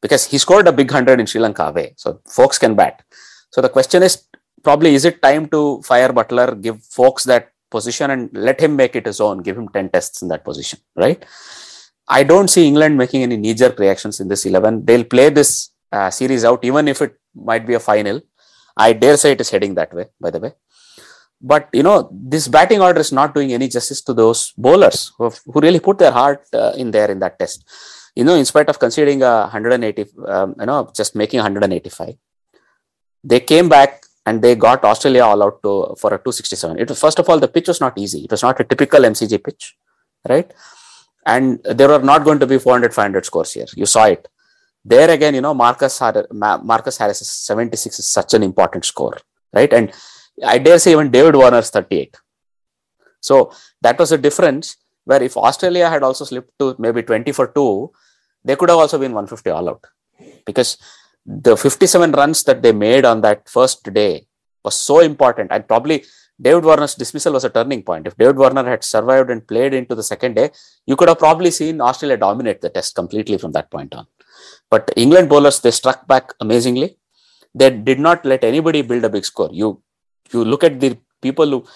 Because he scored a big hundred in Sri Lanka away. So Foakes can bat. So the question is probably is it time to fire Buttler, give Foakes that position and let him make it his own, give him 10 tests in that position, right? I don't see England making any knee jerk reactions in this 11. They'll play this uh, series out, even if it might be a final. I dare say it is heading that way, by the way. But you know, this batting order is not doing any justice to those bowlers who, have, who really put their heart uh, in there in that test. You know, in spite of conceding a 180, um, you know, just making 185, they came back and they got Australia all out to for a 267. It was first of all the pitch was not easy. It was not a typical MCG pitch, right? And there were not going to be 400, 500 scores here. You saw it there again, you know, Marcus had Marcus Harris 76 is such an important score, right? And I dare say even David Warner's 38. So that was a difference where if Australia had also slipped to maybe 20 for 2, they could have also been 150 all out. Because the 57 runs that they made on that first day was so important. And probably David Warner's dismissal was a turning point. If David Warner had survived and played into the second day, you could have probably seen Australia dominate the test completely from that point on. But England bowlers, they struck back amazingly. They did not let anybody build a big score. You you look at the people who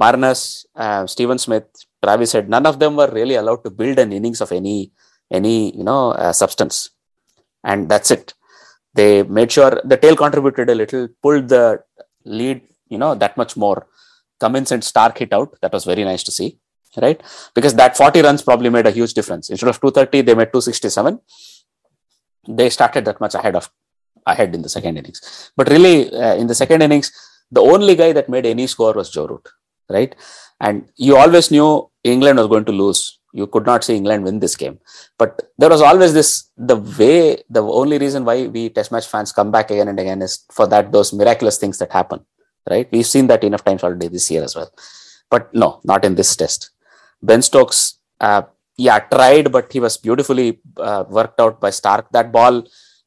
Marnus, uh, Steven Smith, Travis said none of them were really allowed to build an innings of any any you know uh, substance, and that's it. They made sure the tail contributed a little, pulled the lead, you know, that much more. Cummins and Starc hit out. That was very nice to see, right? Because that 40 runs probably made a huge difference. Instead of 230, they made 267 they started that much ahead of ahead in the second innings. But really, uh, in the second innings, the only guy that made any score was Joe Root, right? And you always knew England was going to lose. You could not see England win this game. But there was always this the way, the only reason why we test match fans come back again and again is for that, those miraculous things that happen, right? We've seen that enough times already this year as well. But no, not in this test. Ben Stokes uh, yeah, tried, but he was beautifully uh, worked out by Starc. That ball,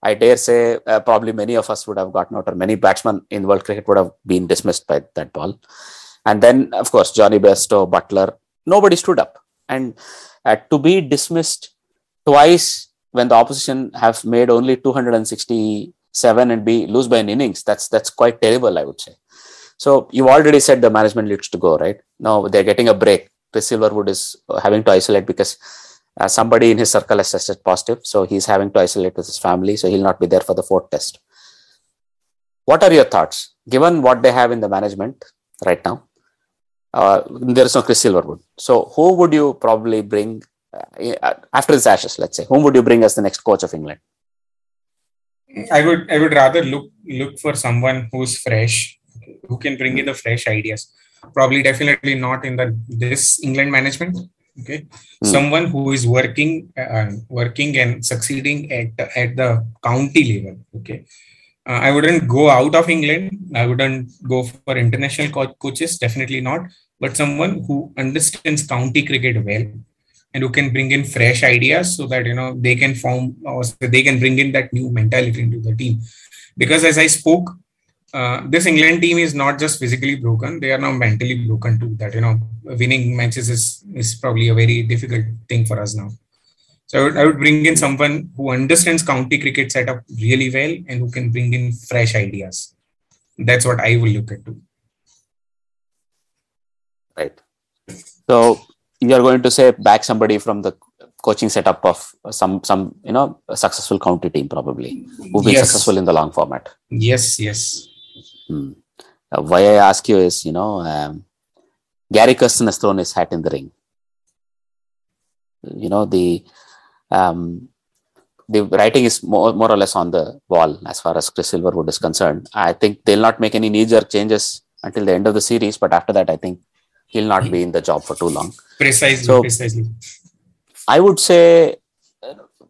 I dare say, uh, probably many of us would have gotten out, or many batsmen in world cricket would have been dismissed by that ball. And then, of course, Jonny Bairstow, Buttler, nobody stood up. And uh, to be dismissed twice when the opposition have made only 267 and be lose by an innings, that's that's quite terrible, I would say. So you've already said the management needs to go, right? Now they're getting a break Chris Silverwood is having to isolate because uh, somebody in his circle has tested positive. So he's having to isolate with his family. So he'll not be there for the fourth test. What are your thoughts? Given what they have in the management right now, Uh, there is no Chris Silverwood. So who would you probably bring uh, after this Ashes? Let's say whom would you bring as the next coach of England? I would I would rather look look for someone who's fresh, who can bring in the fresh ideas. Probably definitely not in the this England management. Okay, hmm. someone who is working uh, working and succeeding at at the county level. Okay, uh, I wouldn't go out of England. I wouldn't go for international co- coaches. Definitely not. But someone who understands county cricket well and who can bring in fresh ideas so that you know they can form or they can bring in that new mentality into the team. Because as I spoke, uh, this England team is not just physically broken; they are now mentally broken too. That you know, winning matches is is probably a very difficult thing for us now. So I would, I would bring in someone who understands county cricket setup really well and who can bring in fresh ideas. That's what I will look at too. Right. So you are going to say back somebody from the coaching setup of some some you know a successful county team probably who've been yes. successful in the long format. Yes. Yes. Hmm. Uh, why I ask you is you know um, Gary Kirsten has thrown his hat in the ring. You know the um, the writing is more, more or less on the wall as far as Chris Silverwood is concerned. I think they'll not make any knee jerk changes until the end of the series, but after that, I think he'll not be in the job for too long. Precisely. So, precisely. I would say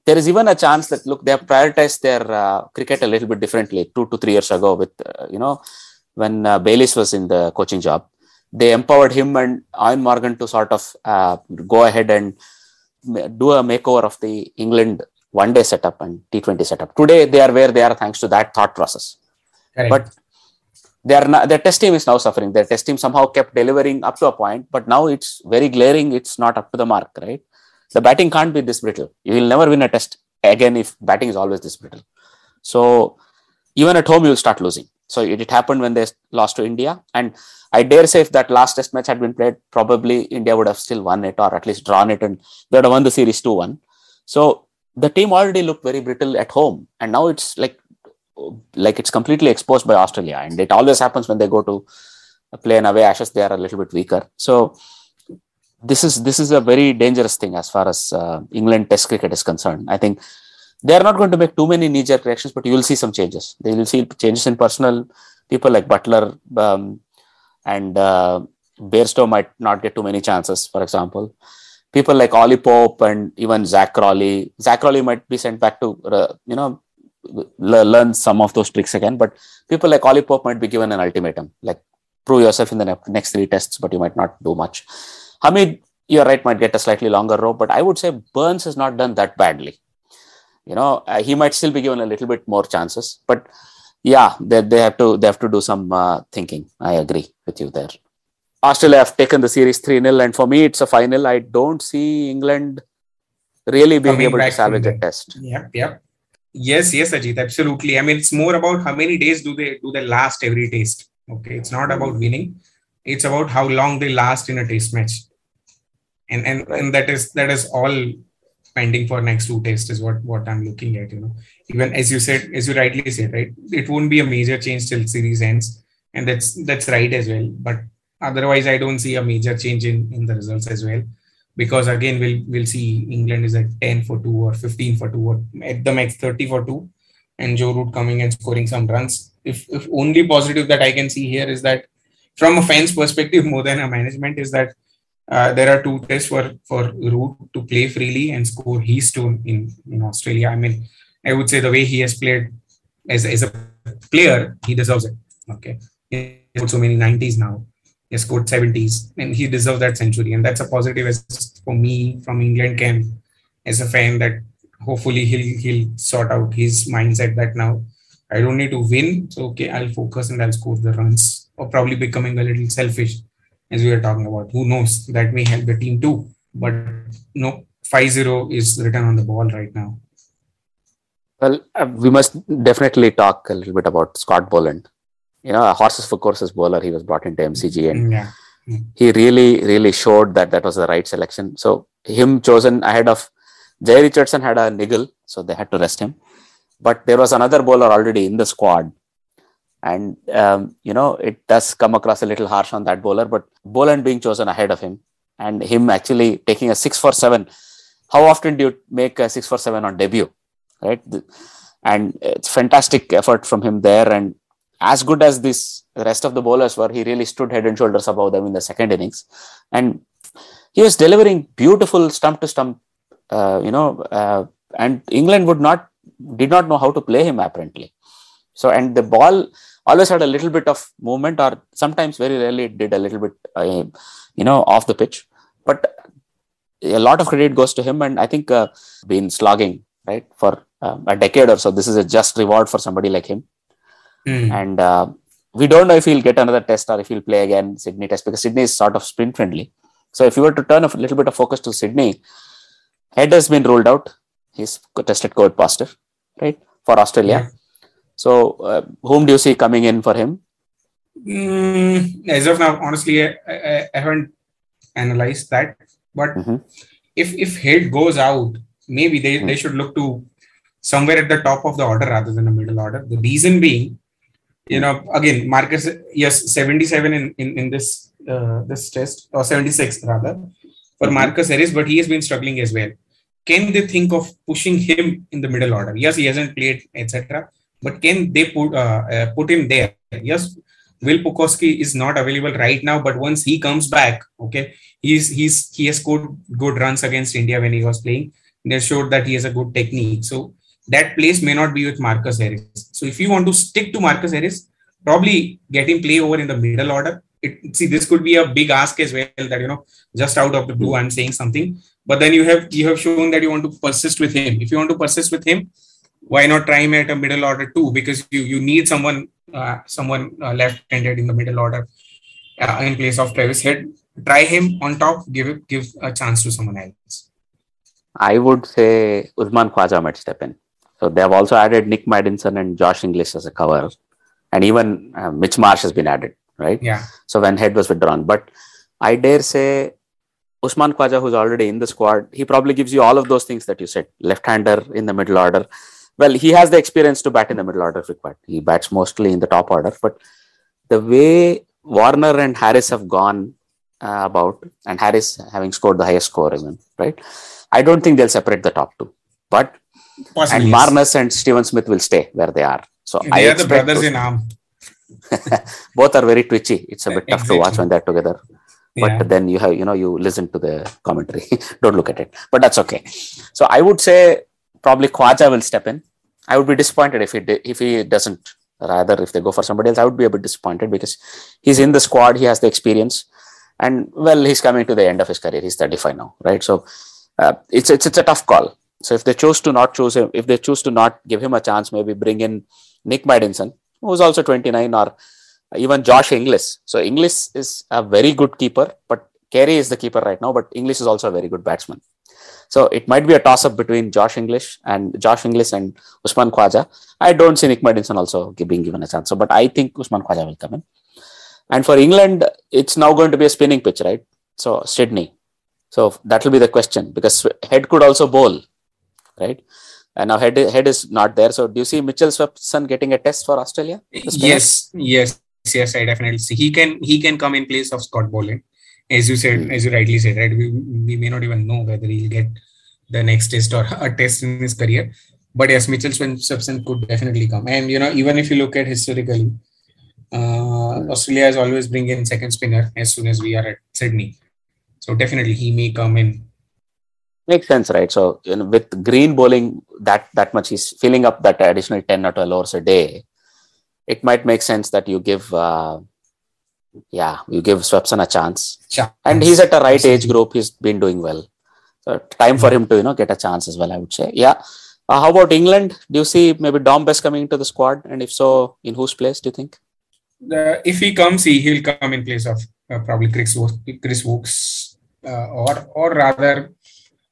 there is even a chance that look they have prioritized their uh, cricket a little bit differently two to three years ago with uh, you know when uh, Bayliss was in the coaching job they empowered him and Eoin Morgan to sort of uh, go ahead and do a makeover of the England one day setup and T20 setup. Today they are where they are thanks to that thought process. Correct. But they are not, their test team is now suffering. Their test team somehow kept delivering up to a point, but now it's very glaring. It's not up to the mark, right? The batting can't be this brittle. You will never win a test again if batting is always this brittle. So even at home, you'll start losing. So it, it happened when they lost to India, and I dare say if that last test match had been played, probably India would have still won it or at least drawn it and they would have won the series 2 1. So the team already looked very brittle at home. And now it's like like it's completely exposed by Australia. And it always happens when they go to play an away ashes, they are a little bit weaker. So this is this is a very dangerous thing as far as uh, England Test cricket is concerned. I think they are not going to make too many knee-jerk reactions, but you will see some changes. They will see changes in personnel. People like Buttler um, and uh, Bairstow might not get too many chances, for example. People like Ollie Pope and even Zak Crawley. Zak Crawley might be sent back to, uh, you know, learn some of those tricks again. But people like Ollie Pope might be given an ultimatum, like prove yourself in the next three tests, but you might not do much. Hamid, you're right, might get a slightly longer rope, but I would say Burns has not done that badly. You know, uh, he might still be given a little bit more chances, but yeah, they, they have to they have to do some uh, thinking. I agree with you there. Australia have taken the series 3 0, and for me, it's a final. I don't see England really being Coming able to salvage a test. Yep, yep. Yes, yes, Ajit, absolutely. I mean, it's more about how many days do they do they last every test. Okay, it's not about winning; it's about how long they last in a test match, and and and that is that is all pending for next two tests is what what I'm looking at. You know, even as you said, as you rightly said, right, it won't be a major change till series ends, and that's that's right as well. But otherwise, I don't see a major change in in the results as well, because again, we'll we'll see England is at ten for two or fifteen for two or at the max thirty for two, and Joe Root coming and scoring some runs. If if only positive that I can see here is that from a fan's perspective more than a management is that uh, there are two tests for for Root to play freely and score his tone in in Australia. I mean, I would say the way he has played as, as a player, he deserves it. Okay, he has so many 90s now. He scored 70s, and he deserves that century. And that's a positive as for me from England camp as a fan that hopefully he'll he'll sort out his mindset that now I don't need to win. So okay, I'll focus and I'll score the runs, or probably becoming a little selfish as we are talking about. Who knows? That may help the team too. But no, 5-0 is written on the ball right now. Well, uh, we must definitely talk a little bit about Scott Boland. You know, horses for courses bowler. He was brought into MCG and yeah. he really, really showed that that was the right selection. So him chosen ahead of Jhye Richardson had a niggle, so they had to rest him. But there was another bowler already in the squad, And, um, you know, it does come across a little harsh on that bowler, but Boland being chosen ahead of him and him actually taking a six for seven. How often do you make a six for seven on debut? Right. And it's fantastic effort from him there. And as good as this the rest of the bowlers were, he really stood head and shoulders above them in the second innings. And he was delivering beautiful stump to stump, uh, you know, uh, and England would not, did not know how to play him apparently. So, and the ball always had a little bit of movement or sometimes very rarely it did a little bit, uh, you know, off the pitch. But a lot of credit goes to him. And I think uh, been slogging, right, for um, a decade or so. This is a just reward for somebody like him. Mm. And uh, we don't know if he'll get another test or if he'll play again Sydney test because Sydney is sort of sprint friendly. So if you were to turn a little bit of focus to Sydney, Head has been ruled out. He's tested COVID positive, right, for Australia. Yeah. So uh, whom do you see coming in for him? Mm, as of now, honestly, I, I, I haven't analyzed that. But Mhm. if if Head goes out, maybe they, they should look to somewhere at the top of the order rather than the middle order. The reason being, you know, again, Marcus, yes, 77 in, in, in this uh, this test, or 76 rather, for Marcus Harris, but he has been struggling as well. Can they think of pushing him in the middle order? Yes, he hasn't played, etc. But can they put uh, uh, put him there? Yes, Will Pucovski is not available right now, but once he comes back, okay, he's he's he has scored good runs against India when he was playing. They showed that he has a good technique. So that place may not be with Marcus Harris. So if you want to stick to Marcus Harris, probably get him play over in the middle order. It, see, this could be a big ask as well. That you know, just out of the blue, I'm saying something. But then you have you have shown that you want to persist with him. If you want to persist with him, why not try him at a middle order too? Because you you need someone uh, someone uh, left-handed in the middle order uh, in place of Travis Head. Try him on top. Give it give a chance to someone else. I would say Usman Khawaja might step in. So they have also added Nick Maddinson and Josh Inglis as a cover, and even uh, Mitch Marsh has been added, right? Yeah. So when Head was withdrawn, but I dare say Usman Khawaja, who's already in the squad, he probably gives you all of those things that you said. Left-hander in the middle order. Well, he has the experience to bat in the middle order if required. He bats mostly in the top order, but the way Warner and Harris have gone uh, about, and Harris having scored the highest score even, right? I don't think they'll separate the top two. But Possibly, and yes. Marnus and Steven Smith will stay where they are. So I They are the brothers those- in arm. (laughs) both are very twitchy. It's a bit tough to watch when they're together. But Yeah. then you have, you know, you listen to the commentary. (laughs) Don't look at it. But that's okay. So I would say probably Khawaja will step in. I would be disappointed if he if he doesn't. Rather, if they go for somebody else, I would be a bit disappointed because he's in the squad. He has the experience, and well, he's coming to the end of his career. He's 35 now, right? So uh, it's it's it's a tough call. So if they choose to not choose him, if they choose to not give him a chance, maybe bring in Nick Maddinson, who's also 29, or even Josh Inglis. So Inglis is a very good keeper, but Carey is the keeper right now, but Inglis is also a very good batsman. So it might be a toss up between Josh Inglis and Josh Inglis and Usman Khawaja. I don't see Nick Maddinson also being given a chance. So, but I think Usman Khawaja will come in. And for England, it's now going to be a spinning pitch, right? So Sydney. So that will be the question because Head could also bowl, right? And now Head Head is not there. So do you see Mitchell Swepson getting a test for Australia? Yes, yes, yes. I definitely see. He can he can come in place of Scott Boland, as you said, as you rightly said. Right, we, we may not even know whether he'll get the next test or a test in his career. But yes, Mitchell Swepson could definitely come. And you know, even if you look at historically, uh, Australia has always bring in second spinner as soon as we are at Sydney. So definitely he may come in. Makes sense, right? So you know, with Green bowling that that much, he's filling up that additional ten or twelve hours a day. It might make sense that you give, uh, yeah, you give Swepson a chance, Chance. and he's at the right age group. He's been doing well. So time for him to you know get a chance as well. I would say, yeah. Uh, how about England? Do you see maybe Dom Bess coming into the squad, and if so, in whose place do you think? the, if he comes, he he'll come in place of uh, probably Chris Chris Woakes, uh, or or rather,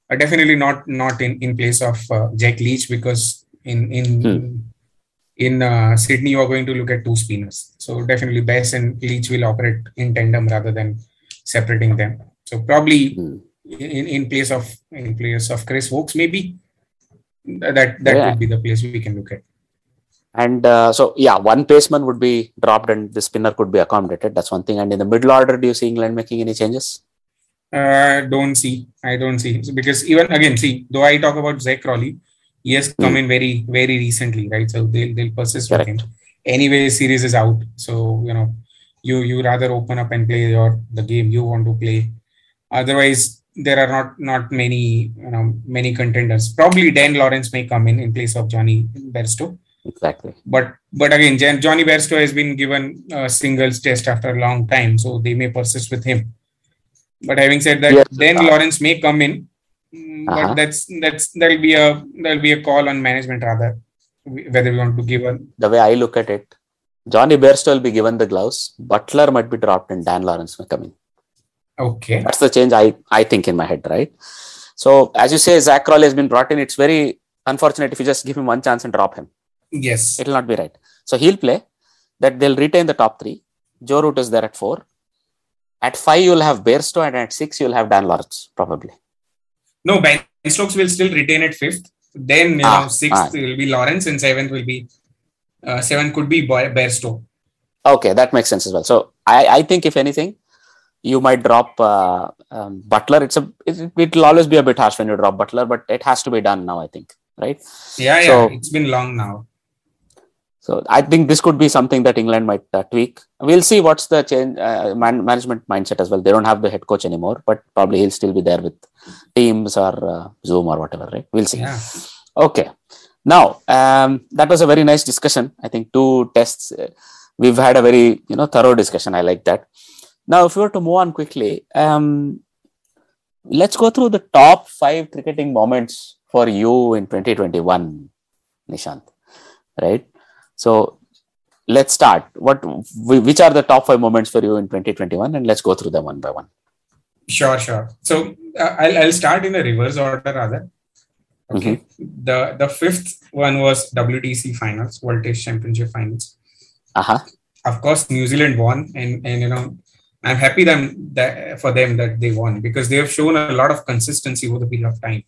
uh, definitely not not in, in place of uh, Jack Leach because in in in uh, Sydney you are going to look at two spinners. So definitely Bess and Leach will operate in tandem rather than separating them. So probably in, in place of in place of Chris Woakes maybe that that Yeah. would be the place we can look at. And uh, so, yeah, one paceman would be dropped and the spinner could be accommodated. That's one thing. And in the middle order, do you see England making any changes? Uh, don't see. I don't see because even again, see, though I talk about Zak Crawley, he has come in very, very recently, right? So they'll they'll persist Correct. with him. Anyway, series is out, so you know, you you rather open up and play your the game you want to play. Otherwise, there are not not many you know many contenders. Probably Dan Lawrence may come in in place of Jonny Bairstow. Exactly. But but again, johnny Bairstow has been given a singles test after a long time, so they may persist with him. But having said that, yes. uh, Lawrence may come in, uh-huh. but that's that's there'll be a there'll be a call on management rather whether we want to give one. The way I look at it, Jonny Bairstow will be given the gloves. Buttler might be dropped, and Dan Lawrence may come in. Okay, that's the change I I think in my head, right? So as you say, Zak Crawley has been brought in. It's very unfortunate if you just give him one chance and drop him. Yes, it will not be right. So he'll play. That they'll retain the top three. Joe Root is there at four. At five, you'll have Bairstow, and at six, you'll have Dan Lawrence, probably. No, Ben Stokes will still retain at fifth. Then, you ah, know, sixth ah. will be Lawrence, and seventh will be, uh, seventh could be Bairstow. Okay, that makes sense as well. So, I, I think if anything, you might drop uh, um, Buttler. It's a it, will always be a bit harsh when you drop Buttler, but it has to be done now. I think, right? Yeah, yeah. So, it's been long now. So I think this could be something that England might uh, tweak. We'll see what's the change uh, man- management mindset as well. They don't have the head coach anymore, but probably he'll still be there with Teams or uh, Zoom or whatever. Right? We'll see. Yeah. Okay. Now um, that was a very nice discussion. I think two tests. Uh, we've had a very you know thorough discussion. I like that. Now, if we were to move on quickly, um, let's go through the top five cricketing moments for you in 2021, Nishant. Right so let's start. What which are the top five moments for you in 2021, and let's go through them one by one. Sure, sure. So uh, I'll, I'll start in a reverse order rather. Okay. Mm-hmm. The the fifth one was WTC finals, World Test Championship finals. Uh-huh. Of course, New Zealand won, and and you know I'm happy them that for them that they won because they have shown a lot of consistency over the period of time.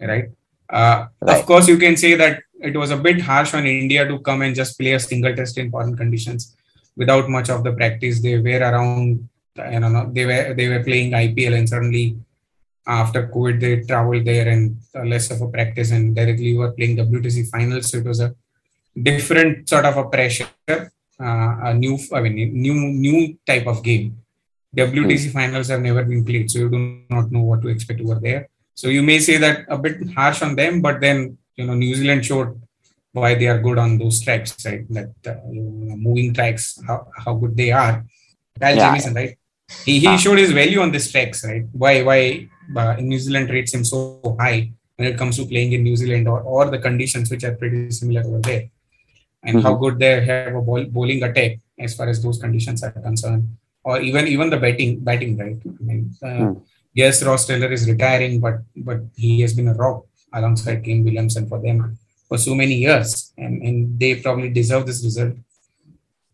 Right. Uh, right. Of course, you can say that it was a bit harsh on India to come and just play a single test in foreign conditions without much of the practice. They were around, you know, they were they were playing IPL and suddenly after COVID they traveled there and less of a practice and directly were playing WTC finals. So it was a different sort of a pressure, uh, a new, I mean, new new type of game. WTC hmm. finals have never been played, so you do not know what to expect over there. So you may say that a bit harsh on them, but then you know New Zealand showed why they are good on those tracks, right? That uh, you know, moving tracks, how, how good they are. Kyle yeah. Right? He, he showed his value on these tracks, right? Why why uh, New Zealand rates him so high when it comes to playing in New Zealand or, or the conditions which are pretty similar over there, and mm-hmm. how good they have a ball, bowling attack as far as those conditions are concerned, or even even the batting batting, right? I mean, uh, mm. yes, Ross Taylor is retiring, but but he has been a rock alongside Kane Williamson for them for so many years, and, and they probably deserve this result,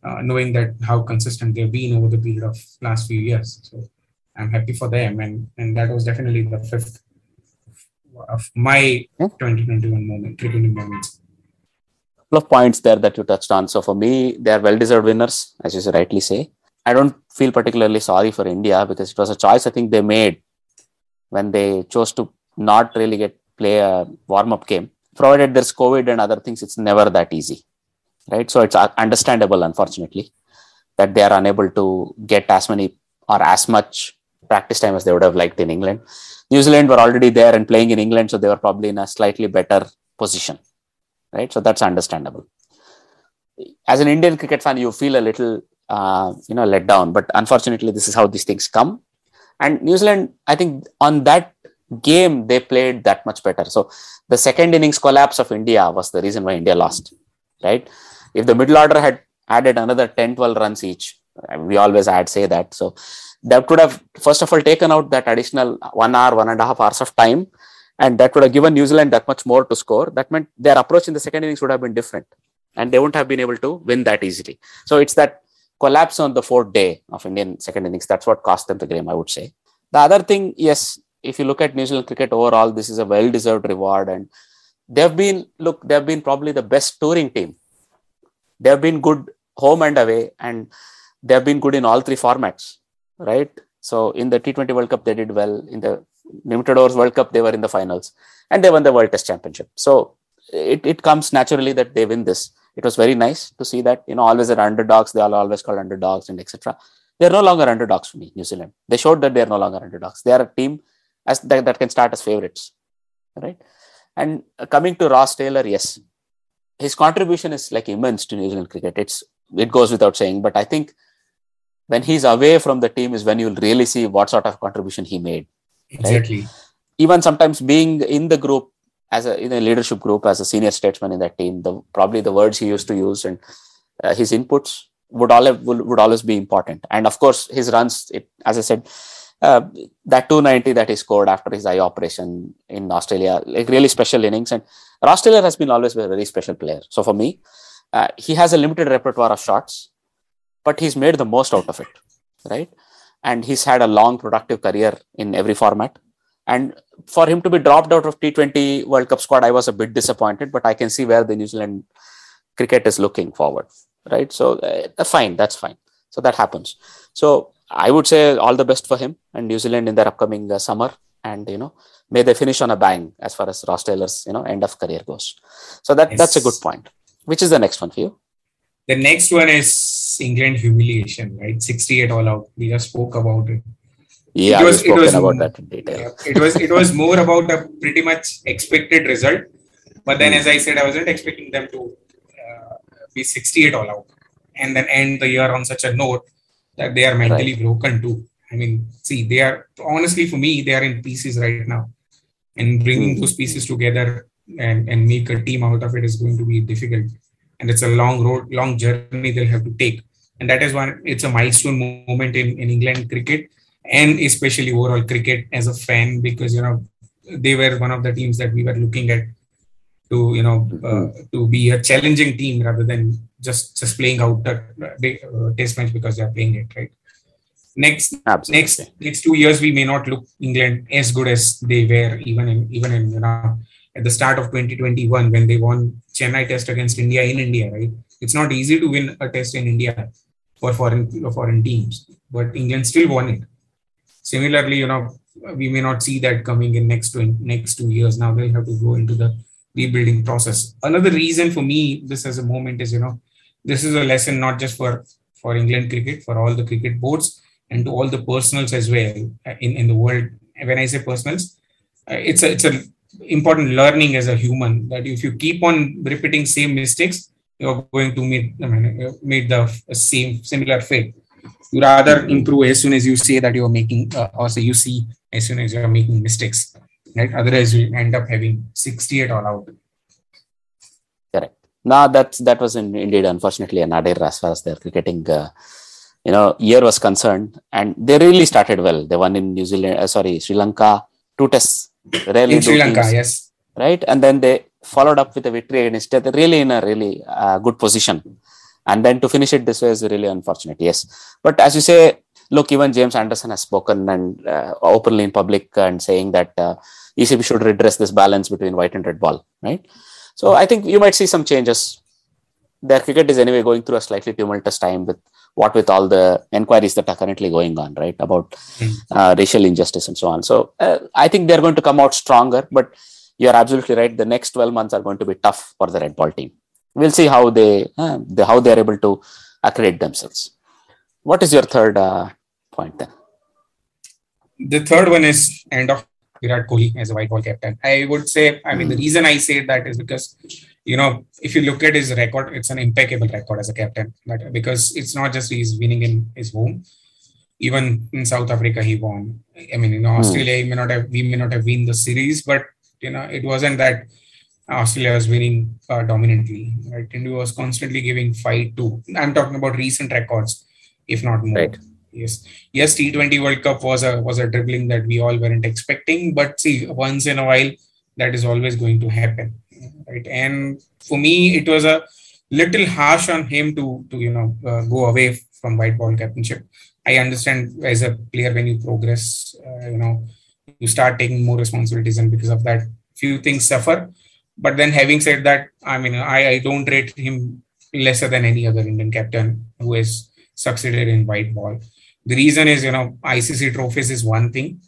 uh, knowing that how consistent they've been over the period of last few years. So I'm happy for them, and and that was definitely the fifth of my 2021 moment, cricketing moments. A couple of points there that you touched on. So for me, they are well-deserved winners, as you rightly say. I don't feel particularly sorry for India because it was a choice I think they made when they chose to not really get play a warm up game. Provided there's COVID and other things, it's never that easy, right? So it's understandable, unfortunately, that they are unable to get as many or as much practice time as they would have liked in England. New Zealand were already there and playing in England, so they were probably in a slightly better position, right? So that's understandable. As an Indian cricket fan, you feel a little, uh, you know, let down, but unfortunately, this is how these things come. And New Zealand, I think, on that game they played that much better. So the second innings collapse of India was the reason why India lost, right? If the middle order had added another 10, 12 runs each, uh, we always add say that. So that would have first of all taken out that additional one hour, one and a half hours of time, and that would have given New Zealand that much more to score. That meant their approach in the second innings would have been different, and they wouldn't have been able to win that easily. So it's that collapse on the fourth day of Indian second innings that's what cost them the game, I would say. The other thing, yes, if you look at New Zealand cricket overall, this is a well-deserved reward, and they've been look they've been probably the best touring team they have been good home and away, and they have been good in all three formats, right? So in the T20 World Cup, they did well. In the limited overs World Cup, they were in the finals, and they won the World Test Championship. So it, it comes naturally that they win this. It was very nice to see that, you know, always are underdogs. They are always called underdogs and etc. They're no longer underdogs for me, New Zealand. They showed that they're no longer underdogs. They are a team as that, that can start as favorites, right? And coming to Ross Taylor, yes, his contribution is like immense to New Zealand cricket. It's it goes without saying, but I think when he's away from the team is when you'll really see what sort of contribution he made. Exactly. Right? Even sometimes being in the group as a in a leadership group as a senior statesman in that team, the probably the words he used to use and uh, his inputs would all have, would, would always be important. And of course, his runs, it, as I said, uh, that 290 that he scored after his eye operation in Australia, like really special innings. And Ross Taylor has been always a very special player. So for me, uh, he has a limited repertoire of shots, but he's made the most out of it, right? And he's had a long, productive career in every format. And for him to be dropped out of T20 World Cup squad, I was a bit disappointed, but I can see where the New Zealand cricket is looking forward, right? So uh, fine, that's fine. So that happens. So I would say all the best for him and New Zealand in their upcoming uh, summer, and you know, may they finish on a bang as far as Ross Taylor's you know end of career goes. So that yes. that's a good point. Which is the next one for you? The next one is England humiliation, right? 68 all out. We just spoke about it. Yeah, it was, it was about that in detail. (laughs) Yeah, it was it was more about a pretty much expected result, but then, mm. as I said, I wasn't expecting them to uh, be 68 all out and then end the year on such a note that they are mentally right. broken too. I mean, see, they are honestly for me, they are in pieces right now, and bringing mm. those pieces together and, and make a team out of it is going to be difficult, and it's a long road, long journey they'll have to take, and that is one. It's a milestone moment in in England cricket and especially overall cricket as a fan because you know they were one of the teams that we were looking at to you know uh, to be a challenging team rather than just just playing out the uh, test match because they are playing it right next Absolutely. next next two years we may not look england as good as they were even in even in you know at the start of 2021 when they won chennai test against india in india right it's not easy to win a test in india for foreign foreign teams but england still won it Similarly, you know, we may not see that coming in next two, next two years. Now they'll have to go into the rebuilding process. Another reason for me, this as a moment is, you know, this is a lesson not just for for England cricket, for all the cricket boards and to all the personals as well uh, in, in the world. When I say personals, uh, it's a it's a important learning as a human that if you keep on repeating same mistakes, you're going to meet I mean, meet the same similar fate you rather improve as soon as you say that you're making uh, or say you see as soon as you're making mistakes right? Otherwise you end up having 68 all out. Correct. Now that that was in, indeed unfortunately a nadir as far as their cricketing uh, you know year was concerned. And they really started well. They won in new zealand uh, sorry sri lanka two tests in sri lanka teams, yes. Right? And then they followed up with a victory against it really in a really uh, good position and then to finish it this way is really unfortunate yes. But as you say look even james anderson has spoken and uh, openly in public and saying that uh, ecb should redress this balance between white and red ball right? So i think you might see some changes. Their cricket is anyway going through a slightly tumultuous time with what with all the inquiries that are currently going on right about hmm. uh, racial injustice and so on. So uh, i think they're going to come out stronger but you're absolutely right. The next 12 months are going to be tough for the red ball team we'll see how they, uh, they how they are able to accredit themselves. What is your third uh, point then? The third one is end of Virat Kohli as a white ball captain. I would say, I mean, mm. the hmm. reason I say that is because, you know, if you look at his record, it's an impeccable record as a captain. But because it's not just he's winning in his home, even in South Africa he won. I mean, in hmm. Australia, mm. he may not have we may not have won the series, but you know, it wasn't that Australia was winning uh, dominantly. Right, India was constantly giving fight to. I'm talking about recent records, if not more. Right. Yes, yes. T20 World Cup was a was a dribbling that we all weren't expecting, but see, once in a while, that is always going to happen, right? And for me, it was a little harsh on him to to you know uh, go away from white ball captainship. I understand as a player when you progress, uh, you know, you start taking more responsibilities, and because of that, few things suffer but then having said that i mean i, I don't rate him lesser than any other Indian captain who has succeeded in white ball. The reason is, you know, ICC trophies is one thing,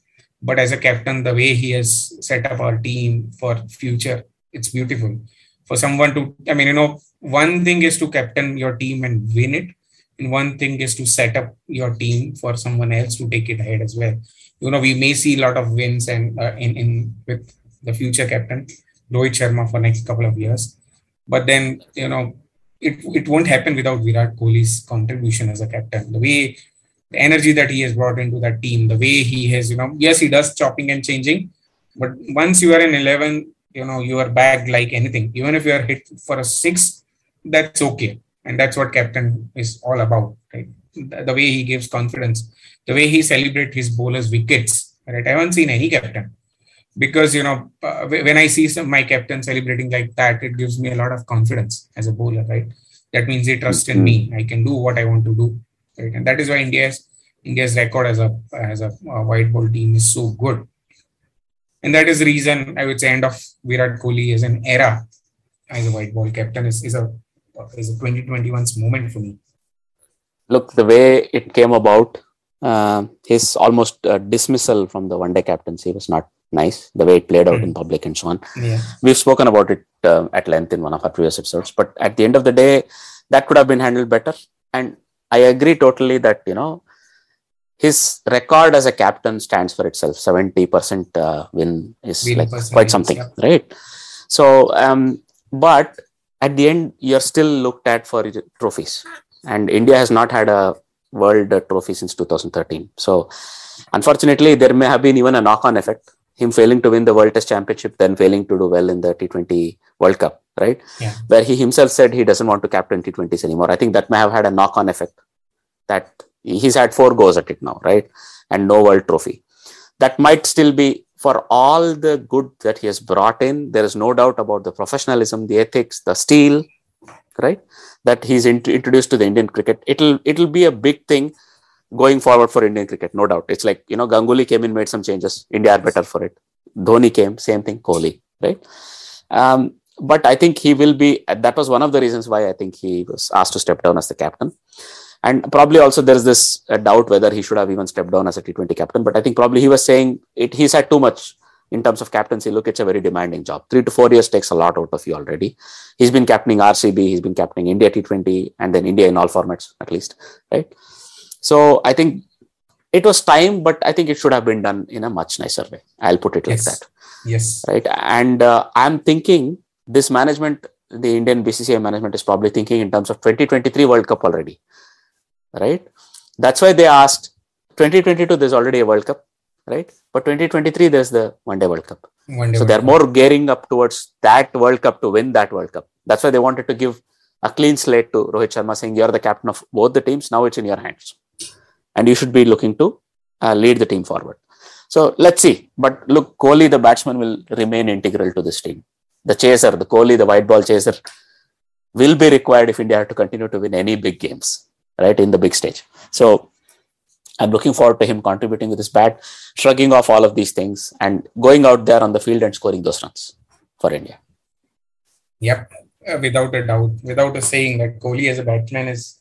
but as a captain, the way he has set up our team for future, it's beautiful. For someone to, I mean, you know, one thing is to captain your team and win it, and one thing is to set up your team for someone else to take it ahead as well. You know, we may see a lot of wins and uh, in in with the future captain Rohit Sharma for next couple of years, but then you know it it won't happen without Virat Kohli's contribution as a captain. The way the energy that he has brought into that team, the way he has, you know, yes, he does chopping and changing, but once you are in 11, you know, you are bagged like anything. Even if you are hit for a six, that's okay. And that's what captain is all about, right? The, the way he gives confidence, the way he celebrates his bowlers' wickets, right? I haven't seen any captain because you know uh, when i see some my captain celebrating like that it gives me a lot of confidence as a bowler right? That means they trust in me. I can do what i want to do right? And that is why india's india's record as a as a, a white ball team is so good. And that is the reason i would say end of virat kohli is an era as a white ball captain is, is a is a 2021's moment for me. Look the way it came about uh, his almost uh, dismissal from the one day captaincy was not nice. The way it played out mm. in public and so on. Yeah. we've spoken about it uh, at length in one of our previous episodes but at the end of the day that could have been handled better. And i agree totally that you know his record as a captain stands for itself. 70% uh, win is like quite something yeah. right? So um, but at the end you're still looked at for trophies. And india has not had a world trophy since 2013 so unfortunately there may have been even a knock on effect him failing to win the World Test Championship, then failing to do well in the T20 World Cup, right? Yeah. Where he himself said he doesn't want to captain T20s anymore. I think that may have had a knock on effect that he's had four goes at it now, right? And no world trophy. That might still be for all the good that he has brought in. There is no doubt about the professionalism, the ethics, the steel, right? That he's int- introduced to the Indian cricket. It'll it'll be a big thing going forward for Indian cricket, no doubt. It's like, you know, Ganguly came in, made some changes. India are better for it. Dhoni came, same thing, Kohli, right? Um, but I think he will be, that was one of the reasons why I think he was asked to step down as the captain. And probably also there's this uh, doubt whether he should have even stepped down as a T20 captain. But I think probably he was saying it, he's had too much in terms of captaincy. Look, it's a very demanding job. Three to four years takes a lot out of you already. He's been captaining RCB, he's been captaining India T20, and then India in all formats at least, right? So I think it was time, but I think it should have been done in a much nicer way. I'll put it yes. like that. Yes. Right. And uh, I'm thinking this management, the Indian BCCI management is probably thinking in terms of 2023 World Cup already. Right. That's why they asked 2022, there's already a World Cup. Right. But 2023, there's the One Day World Cup. One day so they're more gearing up towards that World Cup to win that World Cup. That's why they wanted to give a clean slate to Rohit Sharma, saying you're the captain of both the teams. Now it's in your hands, and you should be looking to uh, lead the team forward. So let's see. But look, Kohli, the batsman, will remain integral to this team. The chaser, the Kohli, the white ball chaser, will be required if India have to continue to win any big games, right, in the big stage. So I'm looking forward to him contributing with his bat, shrugging off all of these things, and going out there on the field and scoring those runs for India. Yep, uh, without a doubt, without a saying that Kohli as a batsman is,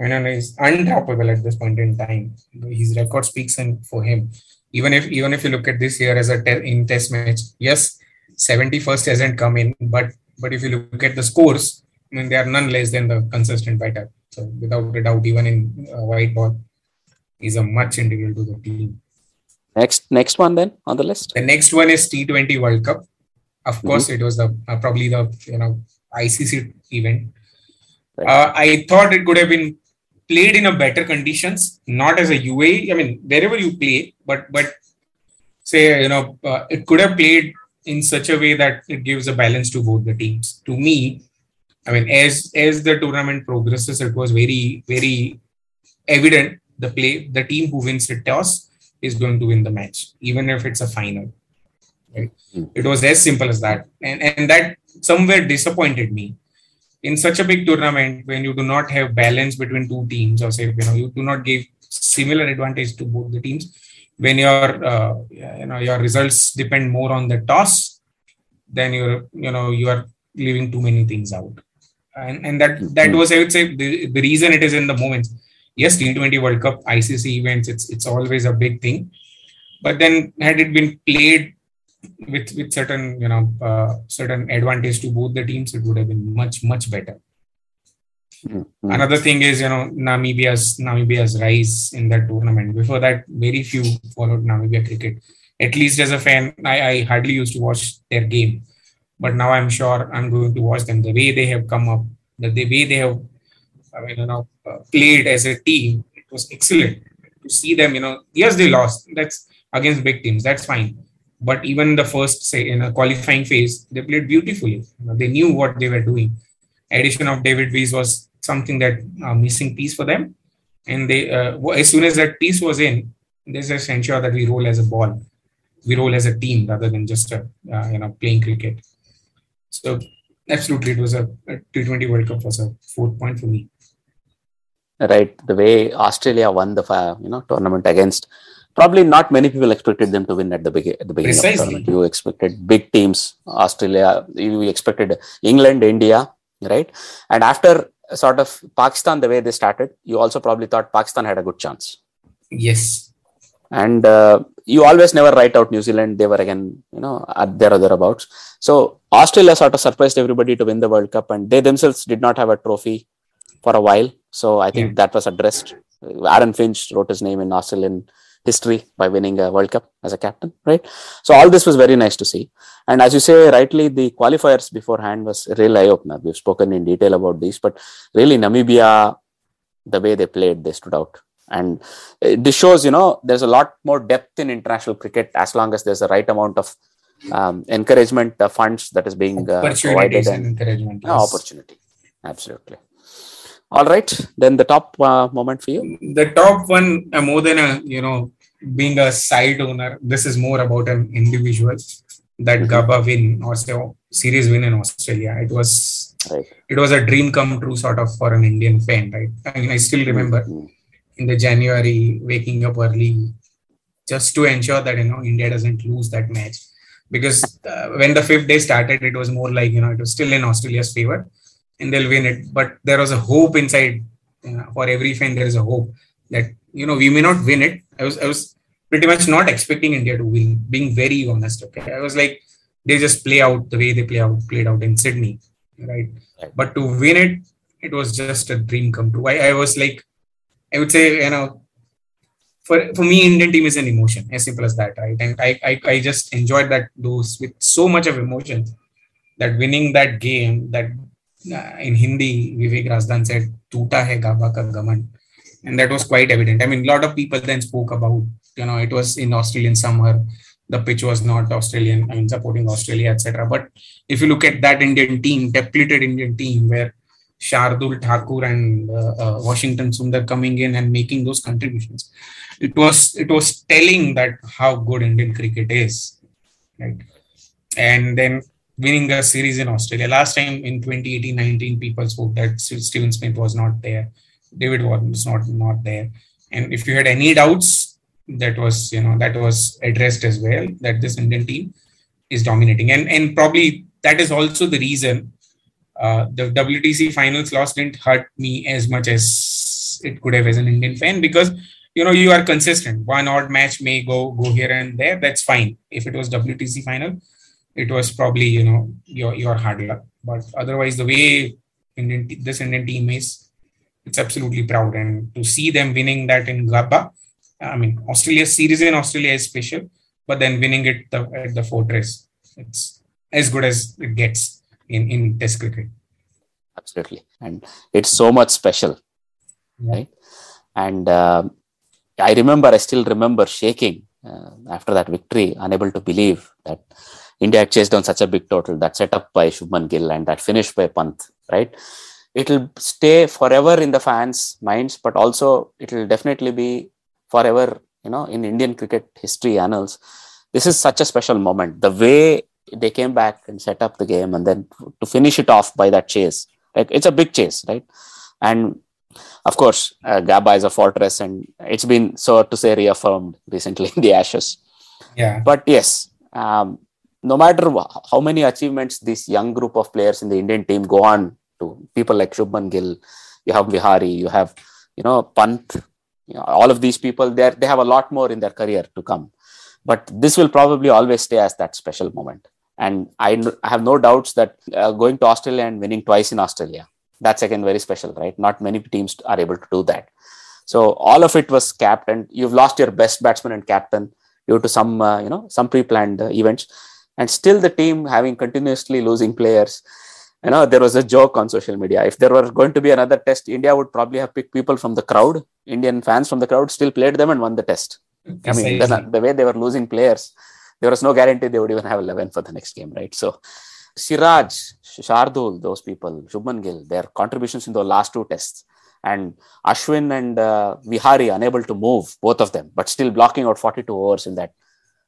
you is undroppable at this point in time. His record speaks in for him. Even if even if you look at this year as a te- in Test match, yes, 71st hasn't come in, but but if you look at the scores, I mean, they are none less than the consistent batter. So without a doubt, even in uh, white ball, is a much integral to the team. Next, next one then on the list. The next one is T20 World Cup. Of course, it was the uh, probably the you know ICC event. Uh, I thought it could have been played in a better conditions, not as a UAE. I mean, wherever you play, but but say you know uh, it could have played in such a way that it gives a balance to both the teams. To me, I mean, as as the tournament progresses, it was very very evident the play the team who wins the toss is going to win the match, even if it's a final. Right? It was as simple as that, and and that somewhere disappointed me. In such a big tournament, when you do not have balance between two teams, or say you know you do not give similar advantage to both the teams, when your uh, you know your results depend more on the toss, then you're you know you are leaving too many things out. and, and that that was I would say the, the reason it is in the moments. Yes, T20 World Cup, ICC events, it's it's always a big thing. But then had it been played with with certain you know uh, certain advantage to both the teams, it would have been much much better. Mm-hmm. Another thing is, you know, Namibia's Namibia's rise in that tournament. Before that, very few followed Namibia cricket. At least as a fan, I, I hardly used to watch their game, but now I'm sure I'm going to watch them. The way they have come up, the, the way they have, I mean, you know, uh, played as a team, it was excellent to see them. You know, yes, they lost. That's against big teams. That's fine. But even the first, say, in a qualifying phase, they played beautifully. You know, they knew what they were doing. Addition of David Wiese was something that uh, missing piece for them. And they, uh, as soon as that piece was in, they just ensure that we roll as a ball, we roll as a team rather than just a, uh, you know playing cricket. So absolutely, it was a a T20 World Cup was a fourth point for me. Right, the way Australia won the you know tournament against probably not many people expected them to win at the, be- at the beginning Precisely. of the tournament. You expected big teams, Australia. You expected England, India, right? And after sort of Pakistan, the way they started, you also probably thought Pakistan had a good chance. Yes. And uh, you always never write out New Zealand. They were again, you know, at their or thereabouts. So Australia sort of surprised everybody to win the World Cup, and they themselves did not have a trophy for a while. So I think yeah. that was addressed. Aaron Finch wrote his name in Australian history by winning a World Cup as a captain, right? So all this was very nice to see. And as you say rightly, the qualifiers beforehand was a real eye opener. We've spoken in detail about these, but really Namibia, the way they played, they stood out. And this shows, you know, there's a lot more depth in international cricket as long as there's the right amount of um, encouragement uh, funds that is being uh, provided and, encouragement. Yes. opportunity. Absolutely. All right, then the top uh, moment for you. The top one, uh, more than a you know being a side owner, this is more about an individual. That mm-hmm. Gabba win or say series win in Australia, it was right. it was a dream come true sort of for an Indian fan, right? I mean, I still remember mm-hmm. in the January waking up early just to ensure that you know India doesn't lose that match because uh, when the fifth day started, it was more like you know it was still in Australia's favor and they'll win it. But there was a hope inside know, for every fan. There is a hope that you know we may not win it. I was I was pretty much not expecting India to win. Being very honest, okay, I was like they just play out the way they play out played out in Sydney, right? But to win it, it was just a dream come true. I, I was like, I would say you know. For, for me, Indian team is an emotion, as simple as that, right? And I, I, I just enjoyed that those with so much of emotion that winning that game, that in Hindi, Vivek Razdan said, "Tuta hai Gabba ka gaman," and that was quite evident. I mean, a lot of people then spoke about, you know, it was in Australian summer, the pitch was not Australian, I mean, supporting Australia, etc. But if you look at that Indian team, depleted Indian team, where Shardul Thakur and uh, uh, Washington Sundar coming in and making those contributions, it was it was telling that how good Indian cricket is, right? And then winning a series in Australia. Last time in 2018-19, people spoke that Steven Smith was not there, David Warner was not not there, and if you had any doubts, that was you know that was addressed as well. That this Indian team is dominating, and and probably that is also the reason uh, the WTC finals loss didn't hurt me as much as it could have as an Indian fan because you know you are consistent. One odd match may go go here and there. That's fine. If it was WTC final, it was probably you know your your hard luck. But otherwise, the way Indian this Indian team is, it's absolutely proud, and to see them winning that in Gabba, I mean Australia series in Australia is special, but then winning it the, at the Fortress, it's as good as it gets in in Test cricket. Absolutely, and it's so much special, yeah. right? And uh, I remember, I still remember shaking uh, after that victory, unable to believe that India chased down such a big total that set up by Shubman Gill and that finished by Pant, right? It'll stay forever in the fans' minds, but also it'll definitely be forever, you know, in Indian cricket history annals. This is such a special moment. The way they came back and set up the game and then to finish it off by that chase. Like it's a big chase, right? And of course, uh, Gabba is a fortress and it's been, so to say, reaffirmed recently in the Ashes. Yeah. But yes, um, no matter how many achievements this young group of players in the Indian team go on to people like Shubman Gill, you have Vihari, you have, you know, Pant, you know, all of these people, they they have a lot more in their career to come. But this will probably always stay as that special moment. And I, I have no doubts that uh, going to Australia and winning twice in Australia, that's again very special, right? Not many teams are able to do that. So all of it was capped, and you've lost your best batsman and captain due to some, uh, you know, some pre-planned uh, events, and still the team having continuously losing players. You know, there was a joke on social media. If there were going to be another test, India would probably have picked people from the crowd, Indian fans from the crowd, still played them and won the test. I mean, the, the way they were losing players, there was no guarantee they would even have 11 for the next game, right? So, Siraj, Shardul, those people, Shubman Gill, their contributions in the last two tests, and Ashwin and uh, Vihari unable to move, both of them, but still blocking out 42 overs in that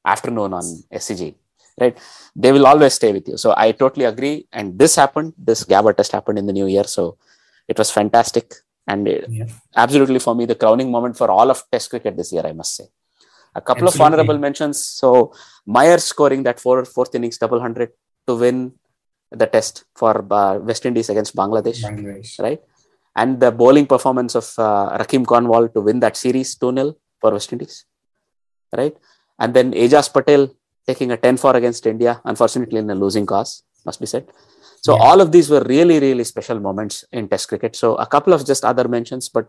afternoon on SCG, right? They will always stay with you. So, I totally agree. And this happened, this Gabba test happened in the new year. So, it was fantastic. And yeah. absolutely for me, the crowning moment for all of Test cricket this year, I must say. A couple Absolutely. of honorable mentions. So Mayers scoring that four, fourth innings double hundred to win the test for uh, West Indies against Bangladesh, Bangladesh, right? And the bowling performance of uh, Rahkeem Cornwall to win that series 2 0 for West Indies, right? And then Ajaz Patel taking a 10 4 against India, unfortunately in a losing cause, must be said. So yeah. all of these were really, really special moments in Test cricket. So a couple of just other mentions, but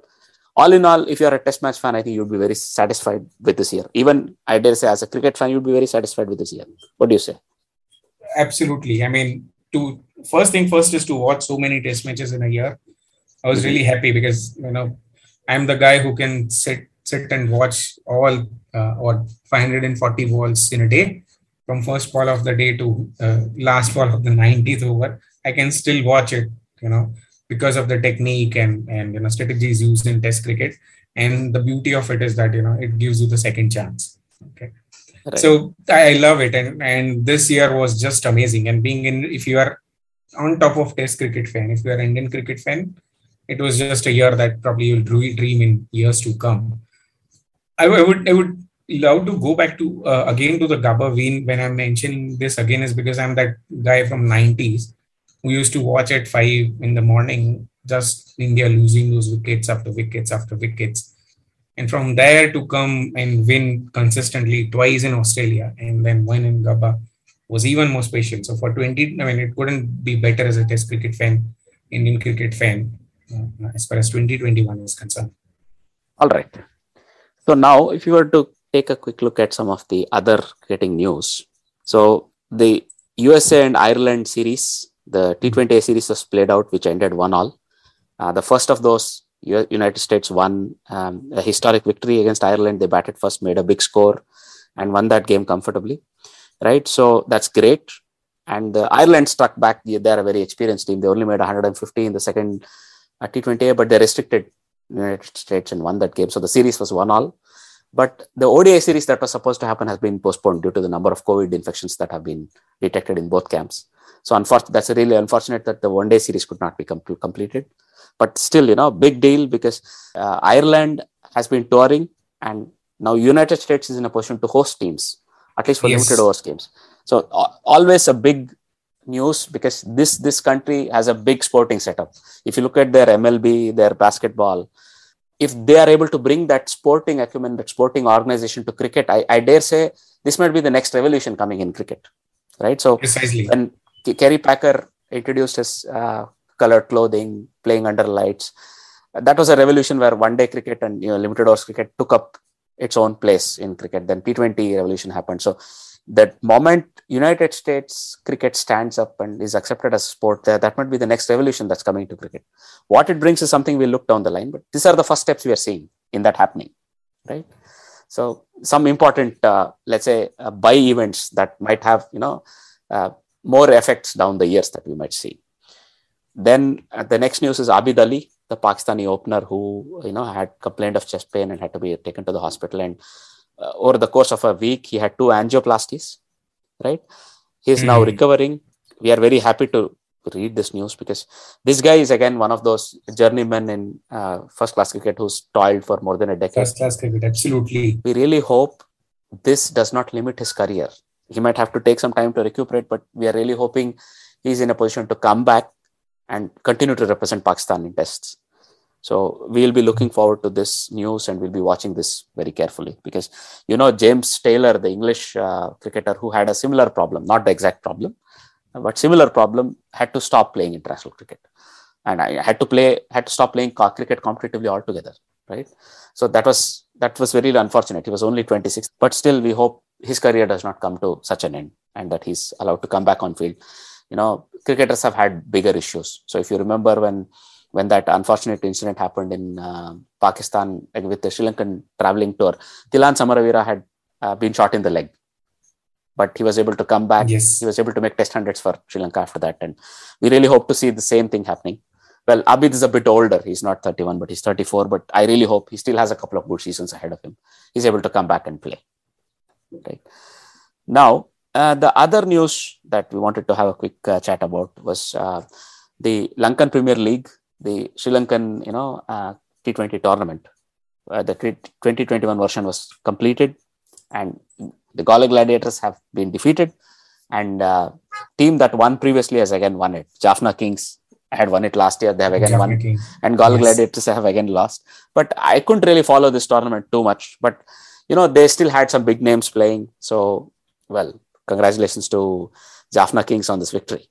all in all, if you're a test match fan, I think you'd be very satisfied with this year. Even I dare say, as a cricket fan, you'd be very satisfied with this year. What do you say? Absolutely. I mean, to first thing first is to watch so many test matches in a year. I was really happy because you know I'm the guy who can sit sit and watch all uh, or 540 balls in a day from first ball of the day to uh, last ball of the 90th over. I can still watch it. You know, because of the technique and and you know strategies used in test cricket and the beauty of it is that you know it gives you the second chance okay right. so i love it and and this year was just amazing and being in if you are on top of test cricket fan if you are indian cricket fan it was just a year that probably you'll dream in years to come i, I would i would love to go back to uh, again to the Gabba win when i'm mentioning this again is because i'm that guy from 90s who used to watch at five in the morning, just India losing those wickets after wickets after wickets. And from there to come and win consistently twice in Australia and then win in Gabba was even more special. So for 20, I mean, it couldn't be better as a Test cricket fan, Indian cricket fan, uh, as far as 2021 is concerned. All right. So now, if you were to take a quick look at some of the other cricketing news, so the USA and Ireland series the T20I series was played out, which ended one all. Uh, the first of those, United States won um, a historic victory against Ireland. They batted first, made a big score, and won that game comfortably. Right, so that's great. And uh, Ireland struck back. They're a very experienced team. They only made 150 in the second uh, T20I, but they restricted United States and won that game. So the series was one all. But the ODI series that was supposed to happen has been postponed due to the number of COVID infections that have been detected in both camps. So unfortunately, that's really unfortunate that the one day series could not be com- completed. But still, you know, big deal because uh, Ireland has been touring and now United States is in a position to host teams, at least for yes. limited overs games. So always a big news because this this country has a big sporting setup. If you look at their MLB, their basketball, if they are able to bring that sporting acumen, that sporting organization to cricket, I, I dare say this might be the next revolution coming in cricket, right? So precisely when Kerry Packer introduced his uh, colored clothing, playing under lights. That was a revolution where one day cricket and you know limited overs cricket took up its own place in cricket. Then T20 revolution happened. So that moment United States cricket stands up and is accepted as a sport, that, that might be the next revolution that's coming to cricket. What it brings is something we'll look down the line, but these are the first steps we are seeing in that happening, right? So some important, uh, let's say, uh, by events that might have, you know, uh, more effects down the years that we might see. Then uh, the next news is Abid Ali, the Pakistani opener who you know had complained of chest pain and had to be taken to the hospital. And uh, over the course of a week, he had two angioplasties. Right, he is mm-hmm. now hmm. recovering. We are very happy to read this news because this guy is again one of those journeymen in uh, first class cricket who's toiled for more than a decade. First class cricket, absolutely. We really hope this does not limit his career he might have to take some time to recuperate, but we are really hoping he's in a position to come back and continue to represent Pakistan in tests. So we'll be looking forward to this news and we'll be watching this very carefully because you know James Taylor, the English uh, cricketer who had a similar problem, not the exact problem, but similar problem, had to stop playing international cricket, and I had to play had to stop playing cricket competitively altogether. Right, so that was that was very unfortunate. He was only 26, but still we hope his career does not come to such an end and that he's allowed to come back on field. You know, cricketers have had bigger issues. So if you remember when when that unfortunate incident happened in uh, Pakistan with the Sri Lankan traveling tour, Thilan Samaraweera had uh, been shot in the leg, but he was able to come back. Yes. He was able to make test hundreds for Sri Lanka after that, and we really hope to see the same thing happening. Well, Abid is a bit older. He's not 31, but he's 34. But I really hope he still has a couple of good seasons ahead of him. He's able to come back and play. Right now, uh, the other news that we wanted to have a quick uh, chat about was uh, the Lankan Premier League the Sri Lankan, you know, uh, T20 tournament. Uh, the 2021 version was completed, and the Galle Gladiators have been defeated. And uh, team that won previously has again won it. Jaffna Kings had won it last year. They have again Jaffna won, and Galle Yes. Gladiators have again lost. But I couldn't really follow this tournament too much. But you know, they still had some big names playing. So, well, congratulations to Jaffna Kings on this victory.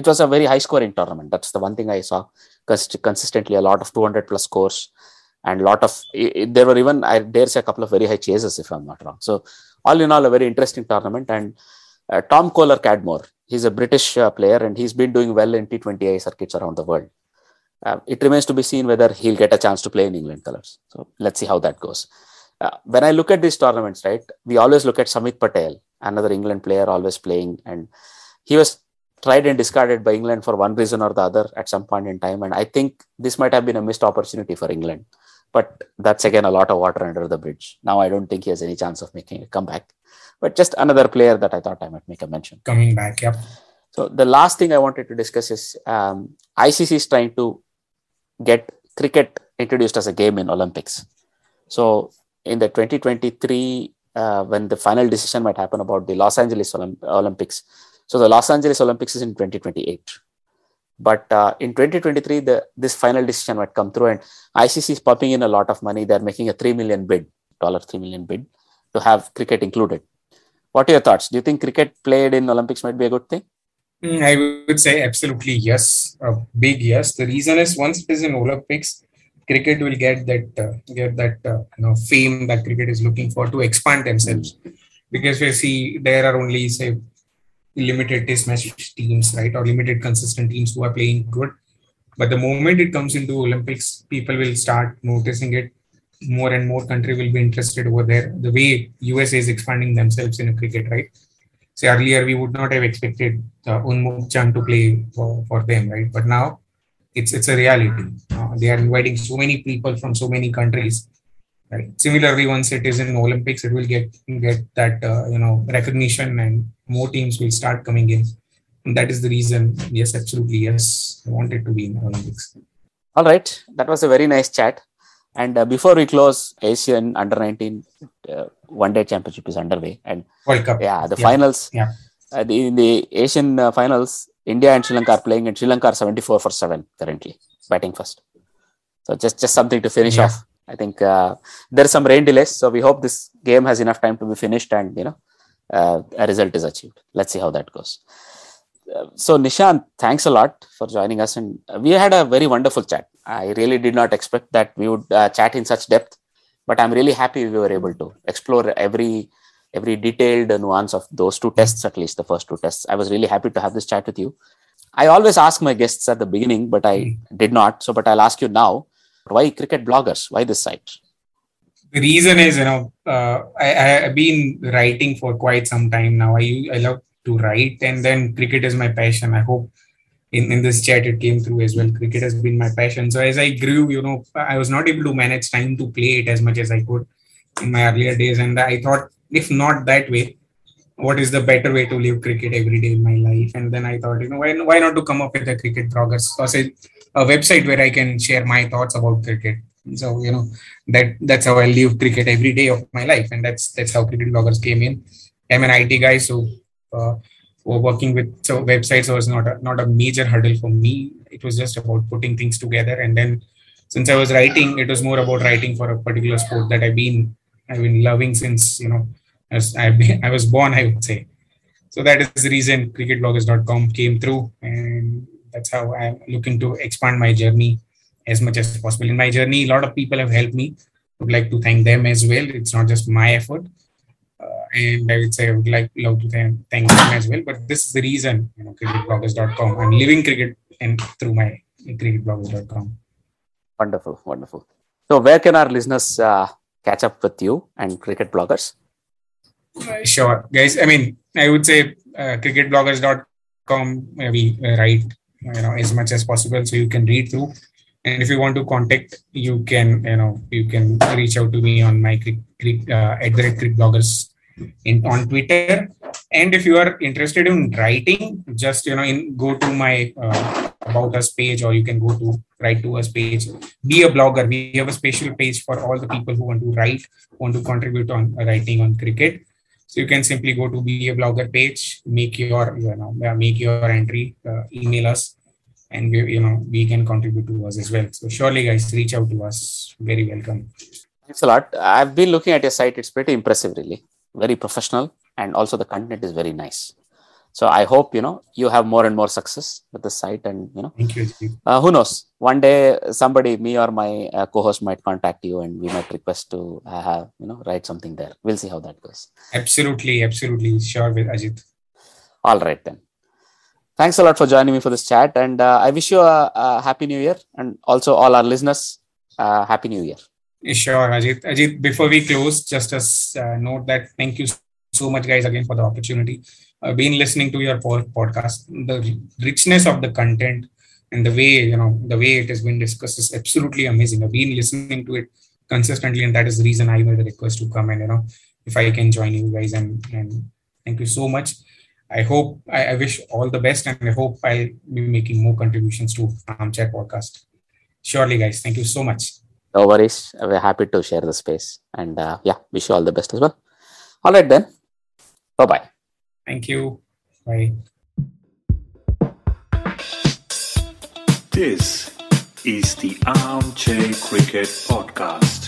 It was a very high scoring tournament. That's the one thing I saw cons- consistently a lot of 200 plus scores and a lot of i- i- there were even i dare say a couple of very high chases if i'm not wrong. So all in all a very interesting tournament and uh, tom kohler cadmore he's a british uh, player and he's been doing well in t20i circuits around the world. Uh, it remains to be seen whether he'll get a chance to play in england colors. So let's see how that goes. Uh, when i look at these tournaments right we always look at samit patel another england player always playing and he was tried and discarded by England for one reason or the other at some point in time. And I think this might have been a missed opportunity for England. But that's again a lot of water under the bridge. Now I don't think he has any chance of making a comeback. But just another player that I thought I might make a mention. Coming back, yep. So the last thing I wanted to discuss is um, ICC is trying to get cricket introduced as a game in Olympics. So in the 2023, uh, when the final decision might happen about the Los Angeles Olymp- Olympics, so the Los Angeles Olympics is in 2028. But uh, in 2023, the this final decision might come through, and ICC is pumping in a lot of money. They're making a three million bid, dollar three million bid, to have cricket included. What are your thoughts? Do you think cricket played in Olympics might be a good thing? Mm, I would say absolutely yes, a big yes. The reason is once it is in Olympics, cricket will get that uh, get that uh, you know fame that cricket is looking for to expand themselves. Because we see there are only say limited test match teams, right, or limited consistent teams who are playing good. But the moment it comes into Olympics, people will start noticing it. More and more country will be interested over there. The way USA is expanding themselves in cricket, right? say earlier we would not have expected uh, Unmukt Chand to play for, for them, right? But now it's it's a reality. Uh, they are inviting so many people from so many countries. Right. Similarly, once it is in Olympics, it will get get that uh, you know recognition, and more teams will start coming in. And that is the reason. Yes, absolutely. Yes, I want it to be in Olympics. All right, that was a very nice chat. And uh, before we close, Asian Under 19 uh, One Day Championship is underway, and World Cup. yeah, the Yeah. finals. Yeah. Uh, the, in the Asian uh, finals, India and Sri Lanka are playing, and Sri Lanka are 74 for seven currently, batting first. So just just something to finish Yeah. off. I think uh, there's some rain delays, so we hope this game has enough time to be finished, and you know, uh, a result is achieved. Let's see how that goes. Uh, so Nishant, thanks a lot for joining us, and uh, we had a very wonderful chat. I really did not expect that we would uh, chat in such depth, but I'm really happy we were able to explore every every detailed nuance of those two tests, at least the first two tests. I was really happy to have this chat with you. I always ask my guests at the beginning, but I did not. So, but I'll ask you now: Why cricket bloggers? Why this site? the reason is you know uh, I, I have been writing for quite some time now i i love to write and then cricket is my passion i hope in, in this chat it came through as well cricket has been my passion so as i grew you know i was not able to manage time to play it as much as i could in my earlier days and i thought if not that way what is the better way to live cricket every day in my life and then i thought you know why, why not to come up with a cricket bloggers or say a website where i can share my thoughts about cricket so you know that that's how I live cricket every day of my life, and that's that's how cricket bloggers came in. I'm an IT guy, so uh, working with so websites was not a, not a major hurdle for me. It was just about putting things together, and then since I was writing, it was more about writing for a particular sport that I've been I've been loving since you know as been, (laughs) I was born, I would say. So that is the reason cricketbloggers.com came through, and that's how I'm looking to expand my journey as much as possible. In my journey, a lot of people have helped me. Would like to thank them as well. It's not just my effort, uh, and I would say I would like love to thank, thank them as well. But this is the reason, you know, cricketbloggers.com. I'm living cricket and through my cricketbloggers.com. Wonderful, wonderful. So, where can our listeners uh, catch up with you and cricket bloggers? Uh, sure, guys. I mean, I would say uh, cricketbloggers.com. We write, you know, as much as possible, so you can read through and if you want to contact you can you know you can reach out to me on my Cric, uh, at the Cric bloggers in on twitter and if you are interested in writing just you know in go to my uh, about us page or you can go to write to us page be a blogger we have a special page for all the people who want to write want to contribute on writing on cricket so you can simply go to be a blogger page make your you know make your entry uh, email us and we, you know we can contribute to us as well. So surely, guys, reach out to us. Very welcome. Thanks a lot. I've been looking at your site. It's pretty impressive, really. Very professional, and also the content is very nice. So I hope you know you have more and more success with the site, and you know. Thank you. Uh, who knows? One day somebody, me or my uh, co-host, might contact you, and we might request to uh, have you know write something there. We'll see how that goes. Absolutely, absolutely, sure, with Ajit. All right then thanks a lot for joining me for this chat and uh, i wish you a, a, happy new year and also all our listeners uh, happy new year sure ajit ajit before we close just a uh, note that thank you so much guys again for the opportunity i've been listening to your podcast the richness of the content and the way you know the way it has been discussed is absolutely amazing i've been listening to it consistently and that is the reason i made a request to come and you know if i can join you guys and and thank you so much I hope I, I, wish all the best and I hope I'll be making more contributions to Armchair Podcast. Surely, guys. Thank you so much. No worries. We're happy to share the space. And uh, yeah, wish you all the best as well. All right, then. Bye bye. Thank you. Bye. This is the Armchair Cricket Podcast.